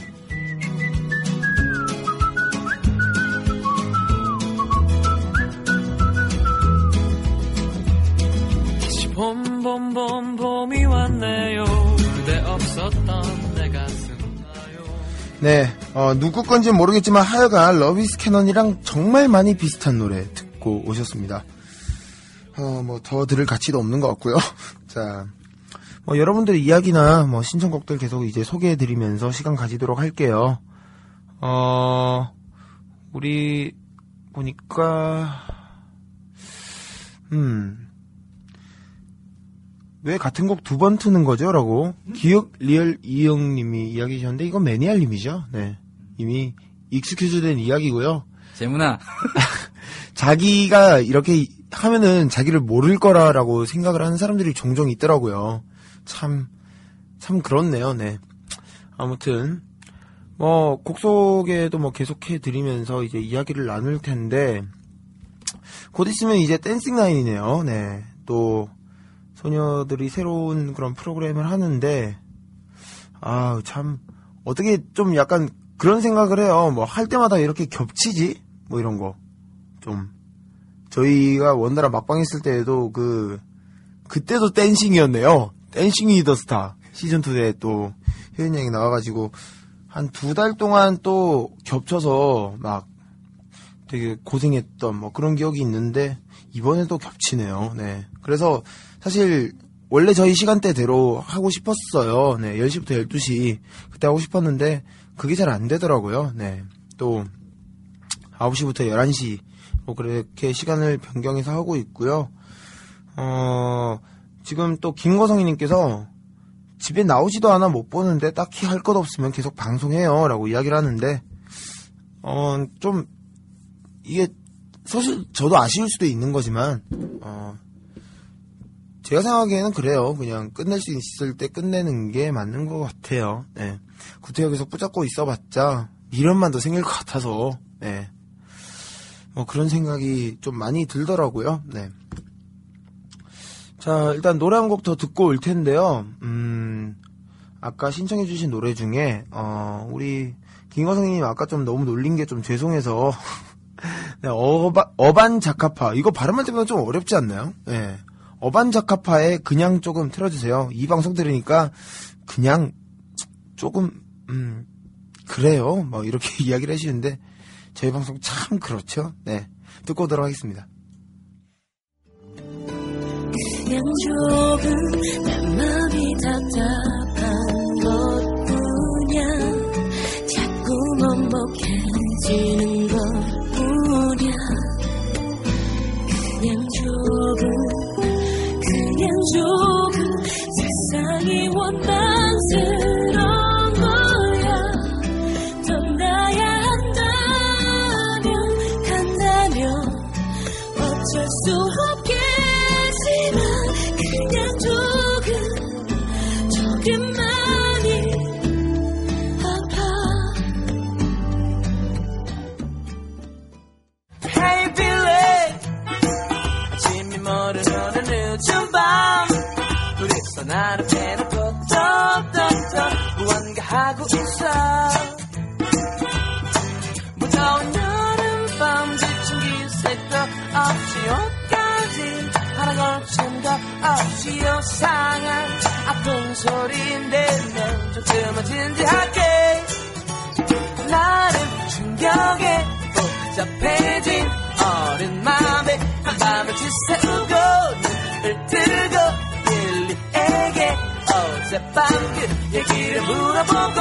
네, 어, 누구 건지 모르겠지만 하여간 러비스 캐넌이랑 정말 많이 비슷한 노래 듣고 오셨습니다. 어, 뭐 더 들을 가치도 없는 것 같고요. <laughs> 자, 뭐 여러분들의 이야기나 뭐 신청곡들 계속 이제 소개해드리면서 시간 가지도록 할게요. 어, 우리 보니까 음. 왜 같은 곡 두 번 트는 거죠? 라고 기억 리얼 이영님이 이야기 주셨는데 이건 매니아님이죠. 네. 이미 excuse 된 이야기고요. 재문아. <laughs> 자기가 이렇게 하면은 자기를 모를 거라라고 생각을 하는 사람들이 종종 있더라고요. 참, 참 그렇네요, 네. 아무튼, 뭐, 곡 소개도 뭐 계속해 드리면서 이제 이야기를 나눌 텐데, 곧 있으면 이제 댄싱 라인이네요, 네. 또, 소녀들이 새로운 그런 프로그램을 하는데, 아, 참, 어떻게 좀 약간 그런 생각을 해요. 뭐, 할 때마다 이렇게 겹치지? 뭐 이런 거. 좀, 저희가 원나라 막방 했을 때에도 그, 그때도 댄싱이었네요. 댄싱이 더 스타. 시즌 2에 또, 효연 양이 나와가지고, 한 두 달 동안 또 겹쳐서 막 되게 고생했던 뭐 그런 기억이 있는데, 이번에도 겹치네요. 네. 그래서 사실, 원래 저희 시간대대로 하고 싶었어요. 네. 10시부터 12시. 그때 하고 싶었는데, 그게 잘 안 되더라고요. 네. 또, 9시부터 11시 뭐 그렇게 시간을 변경해서 하고 있고요. 어, 지금 또 김거성이 님께서 집에 나오지도 않아 못 보는데 딱히 할 것 없으면 계속 방송해요 라고 이야기를 하는데 어, 좀 이게 사실 저도 아쉬울 수도 있는 거지만 어 제가 생각하기에는 그래요. 그냥 끝낼 수 있을 때 끝내는 게 맞는 것 같아요. 네. 구태역에서 붙잡고 있어봤자 미련만 더 생길 것 같아서 네. 뭐 그런 생각이 좀 많이 들더라고요. 네. 자 일단 노래 한 곡 더 듣고 올 텐데요. 음 아까 신청해주신 노래 중에 어 우리 김거성님 아까 좀 너무 놀린 게 좀 죄송해서 <laughs> 네, 어바, 어반 자카파 이거 발음할 때보다 좀 어렵지 않나요? 네. 어반 자카파에 그냥 조금 틀어주세요. 이 방송 들으니까 그냥 조금 음 그래요. 뭐 이렇게 <laughs> 이야기를 하시는데 저희 방송 참 그렇죠. 네 듣고 오도록 하겠습니다. 그냥 조금 내 맘이 답답한 것뿐이야 자꾸 먹먹해지는 세상이 원망스 나를 빼놓고 또또또 무언가 하고 있어. 무더운 여름밤 지친 기색도 없이 옷까지 하나 걸친 거 없이 요상한 아픈 소리 내면 조금은 진지하게. 나를 충격에 복잡해진 어린 마음에 한밤을 지새 그 얘기를 물어보곤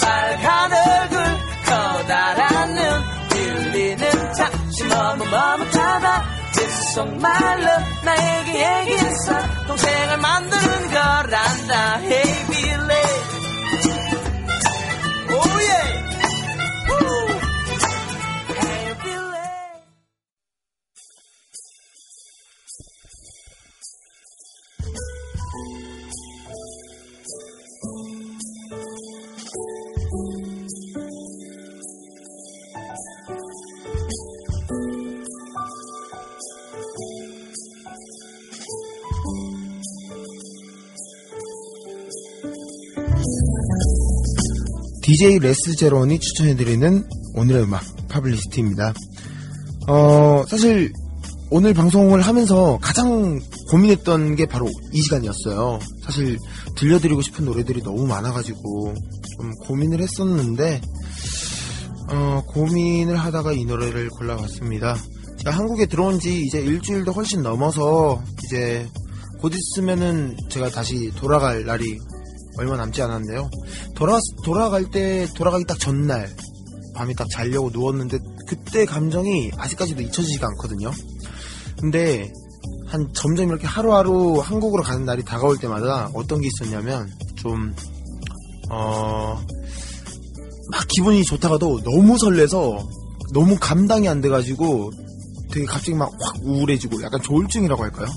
빨간 얼굴 커다란 눈 릴리는 잠시 너무 머뭇하다 귓속말로 나에게 얘기했어. 동생을 만드는 거란다. Hey Billy DJ 레스 제론이 추천해드리는 오늘의 음악 파블리스트입니다. 어, 사실 오늘 방송을 하면서 가장 고민했던 게 바로 이 시간이었어요. 사실 들려드리고 싶은 노래들이 너무 많아가지고 좀 고민을 했었는데 어, 고민을 하다가 이 노래를 골라봤습니다. 제가 한국에 들어온 지 이제 일주일도 훨씬 넘어서 이제 곧 있으면은 제가 다시 돌아갈 날이 얼마 남지 않았는데요. 돌아, 돌아갈 때, 돌아가기 딱 전날, 밤에 딱 자려고 누웠는데, 그때 감정이 아직까지도 잊혀지지가 않거든요. 근데, 한 점점 이렇게 하루하루 한국으로 가는 날이 다가올 때마다 어떤 게 있었냐면, 좀, 어, 막 기분이 좋다가도 너무 설레서, 너무 감당이 안 돼가지고, 되게 갑자기 막 확 우울해지고, 약간 조울증이라고 할까요?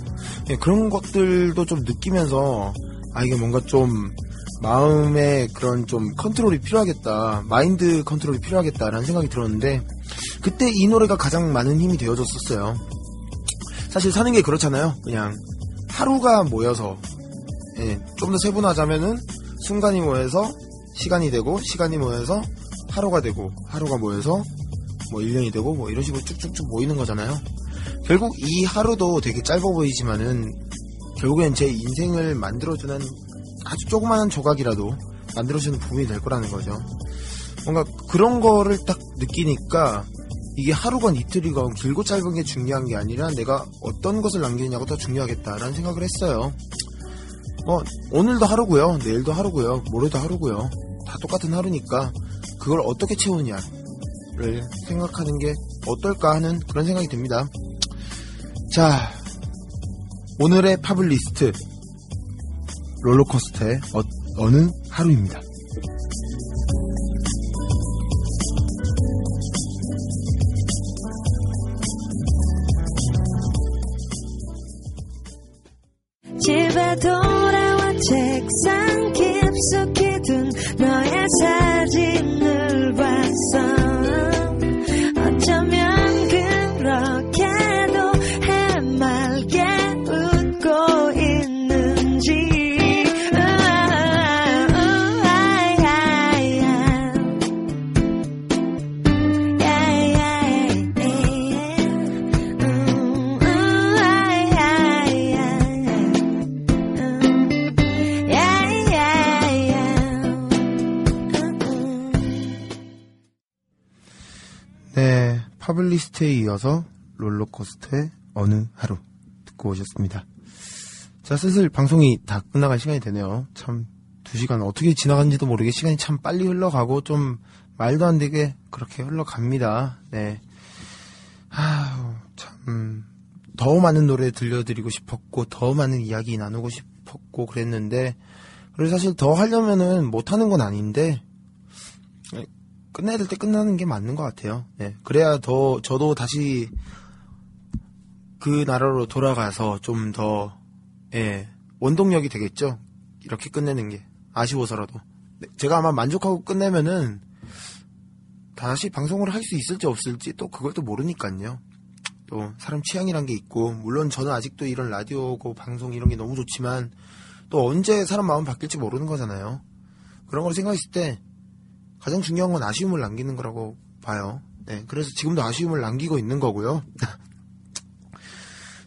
예, 그런 것들도 좀 느끼면서, 아, 이게 뭔가 좀, 마음의 그런 좀 컨트롤이 필요하겠다. 마인드 컨트롤이 필요하겠다라는 생각이 들었는데 그때 이 노래가 가장 많은 힘이 되어줬었어요. 사실 사는 게 그렇잖아요. 그냥 하루가 모여서 예, 좀 더 세분하자면은 순간이 모여서 시간이 되고 시간이 모여서 하루가 되고 하루가 모여서 뭐 1년이 되고 뭐 이런 식으로 쭉쭉쭉 모이는 거잖아요. 결국 이 하루도 되게 짧아 보이지만은 결국엔 제 인생을 만들어주는 아주 조그마한 조각이라도 만들어주는 부분이 될 거라는 거죠. 뭔가 그런 거를 딱 느끼니까 이게 하루건 이틀이건 길고 짧은 게 중요한 게 아니라 내가 어떤 것을 남기느냐가 더 중요하겠다라는 생각을 했어요. 뭐 오늘도 하루고요, 내일도 하루고요, 모레도 하루고요. 다 똑같은 하루니까 그걸 어떻게 채우느냐를 생각하는 게 어떨까 하는 그런 생각이 듭니다. 자, 오늘의 팝블리스트 롤러코스터의 어, 어느 하루입니다. 네, 파블리스트에 이어서 롤러코스터의 어느 하루 듣고 오셨습니다. 자, 슬슬 방송이 다 끝나갈 시간이 되네요. 참, 두 시간 어떻게 지나간지도 모르게 시간이 참 빨리 흘러가고 좀 말도 안 되게 그렇게 흘러갑니다. 네. 아우, 참, 더 많은 노래 들려드리고 싶었고, 더 많은 이야기 나누고 싶었고, 그랬는데, 그래서 사실 더 하려면은 못하는 건 아닌데, 끝내야 될 때 끝나는 게 맞는 것 같아요. 예. 그래야 더, 저도 다시 그 나라로 돌아가서 좀 더, 예, 원동력이 되겠죠? 이렇게 끝내는 게. 아쉬워서라도. 네, 제가 아마 만족하고 끝내면은 다시 방송을 할 수 있을지 없을지 또 그걸 또 모르니까요. 또 사람 취향이란 게 있고, 물론 저는 아직도 이런 라디오고 방송 이런 게 너무 좋지만 또 언제 사람 마음 바뀔지 모르는 거잖아요. 그런 걸 생각했을 때 가장 중요한 건 아쉬움을 남기는 거라고 봐요. 네, 그래서 지금도 아쉬움을 남기고 있는 거고요. <laughs>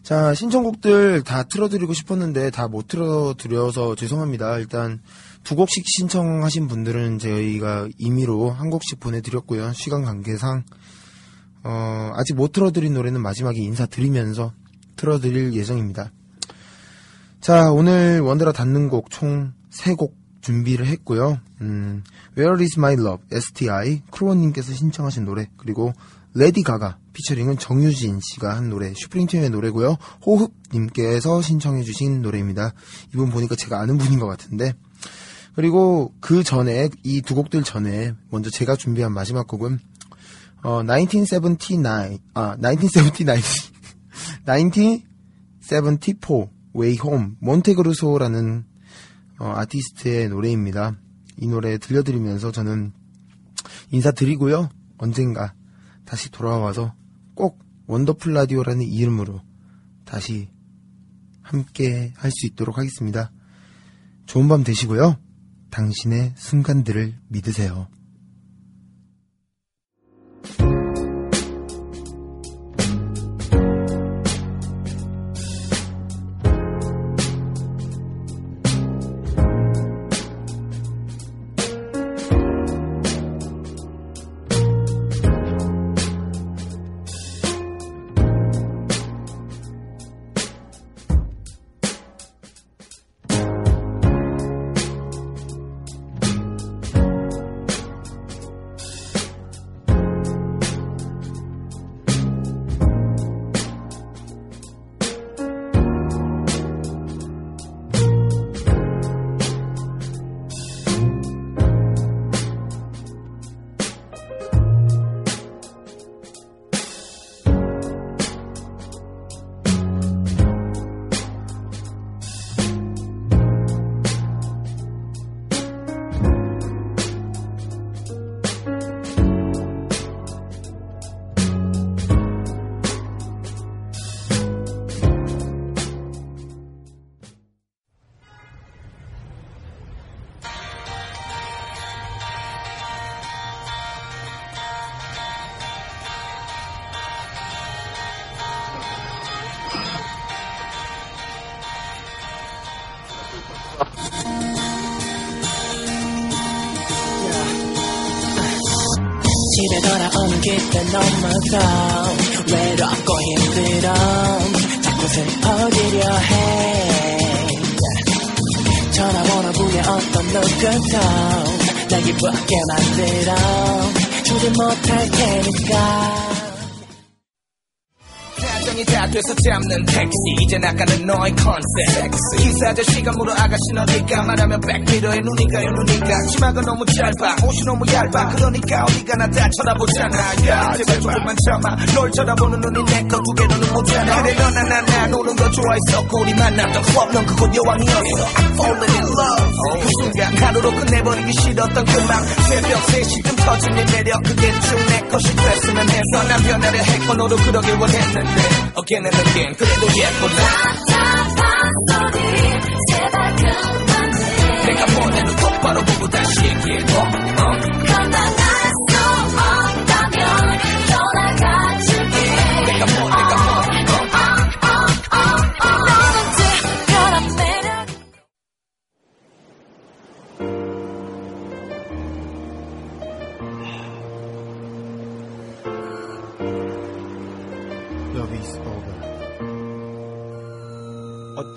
자, 신청곡들 다 틀어드리고 싶었는데 다 못 틀어드려서 죄송합니다. 일단 두 곡씩 신청하신 분들은 저희가 임의로 한 곡씩 보내드렸고요. 시간 관계상 어, 아직 못 틀어드린 노래는 마지막에 인사드리면서 틀어드릴 예정입니다. 자, 오늘 원더라 닫는 곡 총 세 곡 준비를 했고요. 음, Where is my love? STI 크루원님께서 신청하신 노래 그리고 레디 가가 피처링은 정유진 씨가 한 노래 슈프림팀의 노래고요. 호흡님께서 신청해 주신 노래입니다. 이분 보니까 제가 아는 분인 것 같은데 그리고 그 전에 이 두 곡들 전에 먼저 제가 준비한 마지막 곡은 어, 1979, 아, 1979, 1974 <laughs> Way Home 몬테그루소라는 어, 아티스트의 노래입니다. 이 노래 들려드리면서 저는 인사드리고요. 언젠가 다시 돌아와서 꼭 원더풀 라디오라는 이름으로 다시 함께 할 수 있도록 하겠습니다. 좋은 밤 되시고요. 당신의 순간들을 믿으세요. 집에 돌아오는 그때 너무도 외롭고 힘들어 자꾸 슬퍼지려 해. 전화번호부에 어떤 누구도 날 기쁘게 만들어. 주지 못할 테니까 걱정이 다 돼서 잡는 택시. 이제 나가는 너의 컨셉. 기사 아저씨가 물어 아가씨는 어딜까 말하면 백미러의 눈이가요 눈이가. 치마가 너무 짧아. 옷이 너무 얇아. 그러니까 어디가 나다 쳐다보잖아. 야 제발 조금만 참아. 널 쳐다보는 눈이 내거 두 개로는 모자라 그래 너나 나나 노는 거 좋아했었고 우리 만났던 클럽 넌 그곳 여왕이었어. I'm falling in love. 그 순간 하루로 끝내버리기 싫었던 그맘 새벽 3시쯤 터진 내 매력 그게 쭉 내 것이 됐으면 해서 난 변화를 했고 너도 그러길 원했는데 and again 그래도 예쁘다 내가 보내는 똑바로 보고 다시 얘기해. 어,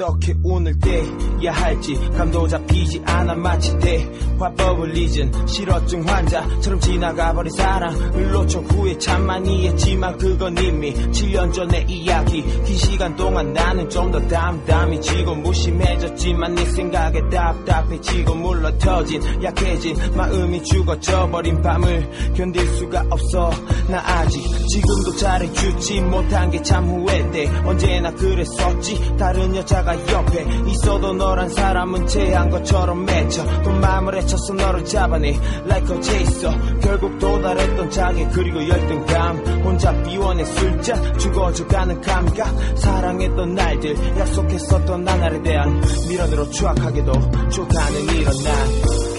어떻게 운을 떼야 할지 감도 잡히지 않아 마치 대화법을 잊은 실어증 환자처럼 지나가버린 사랑을 놓쳐 후에 참 많이 했지만 그건 이미 7년 전의 이야기. 긴 시간 동안 나는 좀 더 담담해지고 무심해졌지만 네 생각에 답답해지고 물러 터진 약해진 마음이 죽어져버린 밤을 견딜 수가 없어. 나 아직 지금도 잘해주지 못한 게 참 후회돼. 언제나 그랬었지. 다른 여자가 옆에 있어도 너란 사람은 제한 것처럼 맺혀 또 마음을 헤쳐서 너를 잡아내. Like a chaser. 결국 도달했던 자기 그리고 열등감. 혼자 비워내 술잔 죽어져가는 감각. 사랑했던 날들 약속했었던 나날에 대한 미련으로 추악하게도 쪼가는 이런 날.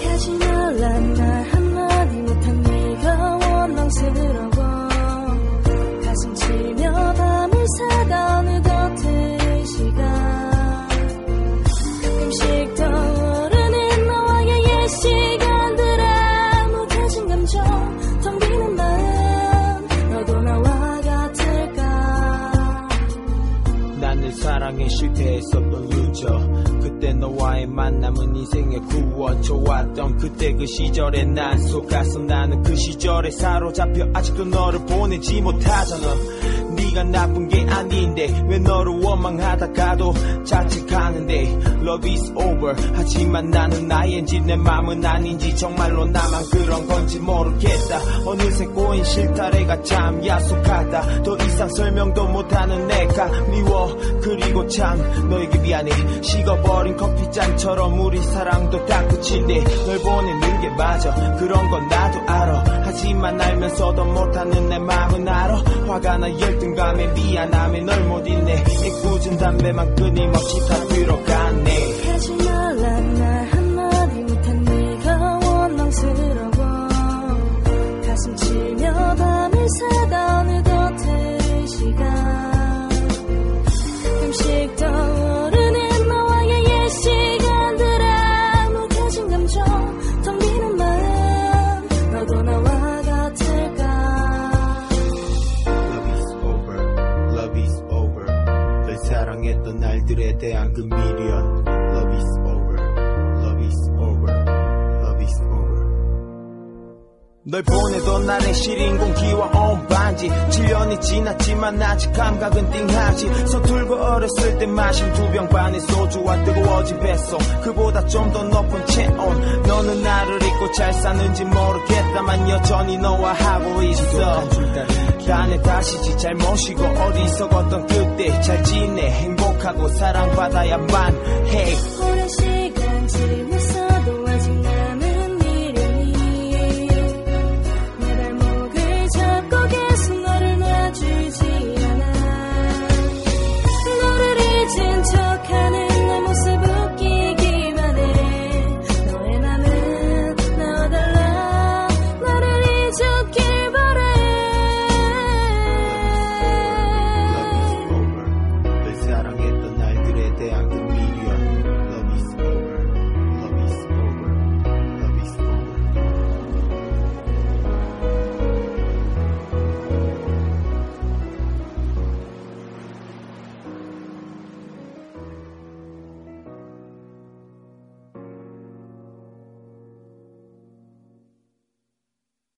가지 말란 말 한마디 못한 네가 원망스러워. 가슴 치며 밤을 어 너와의 만남은 인생의 구워져왔던 그때 그 시절에 난 속았어 나는 그 시절에 사로잡혀 아직도 너를 보내지 못하잖아. 네가 나쁜 게 아닌데 왜 너를 원망하다가도 자책하는데 Love is over. 하지만 나는 나인지 내 맘은 아닌지 정말로 나만 그런 건지 모르겠다. 어느새 꼬인 실타래가 참 야속하다. 더 이상 설명도 못하는 내가 미워. 그리고 참 너에게 미안해. 식어버린 커피잔처럼 우리 사랑도 다 끝인데 널 보내는 게 맞아. 그런 건 나도 알아 하지만 알면서도 못하는 내 마음은 알아. 화가 나 열등감에 미안함에 널 못 잊네. 애꿎은 담배만 끊임없이 다 들어가네. 하지 말란 말 한마디 못한 네가 원망스러워. 가슴 치며 밤을 새다 날들에 널 보내던 날의 시린 공기와 온 반지. 7년이 지났지만 아직 감각은 띵하지. 서툴고 어렸을 때 마신 두 병 반의 소주와 뜨거워진 뱃속. 그보다 좀 더 높은 체온. 너는 나를 잊고 잘 사는지 모르겠다만 여전히 너와 하고 있어. 딴에 다시지 잘 모시고 어리석었던 그때 잘 지내. 행복하고 사랑받아야만 해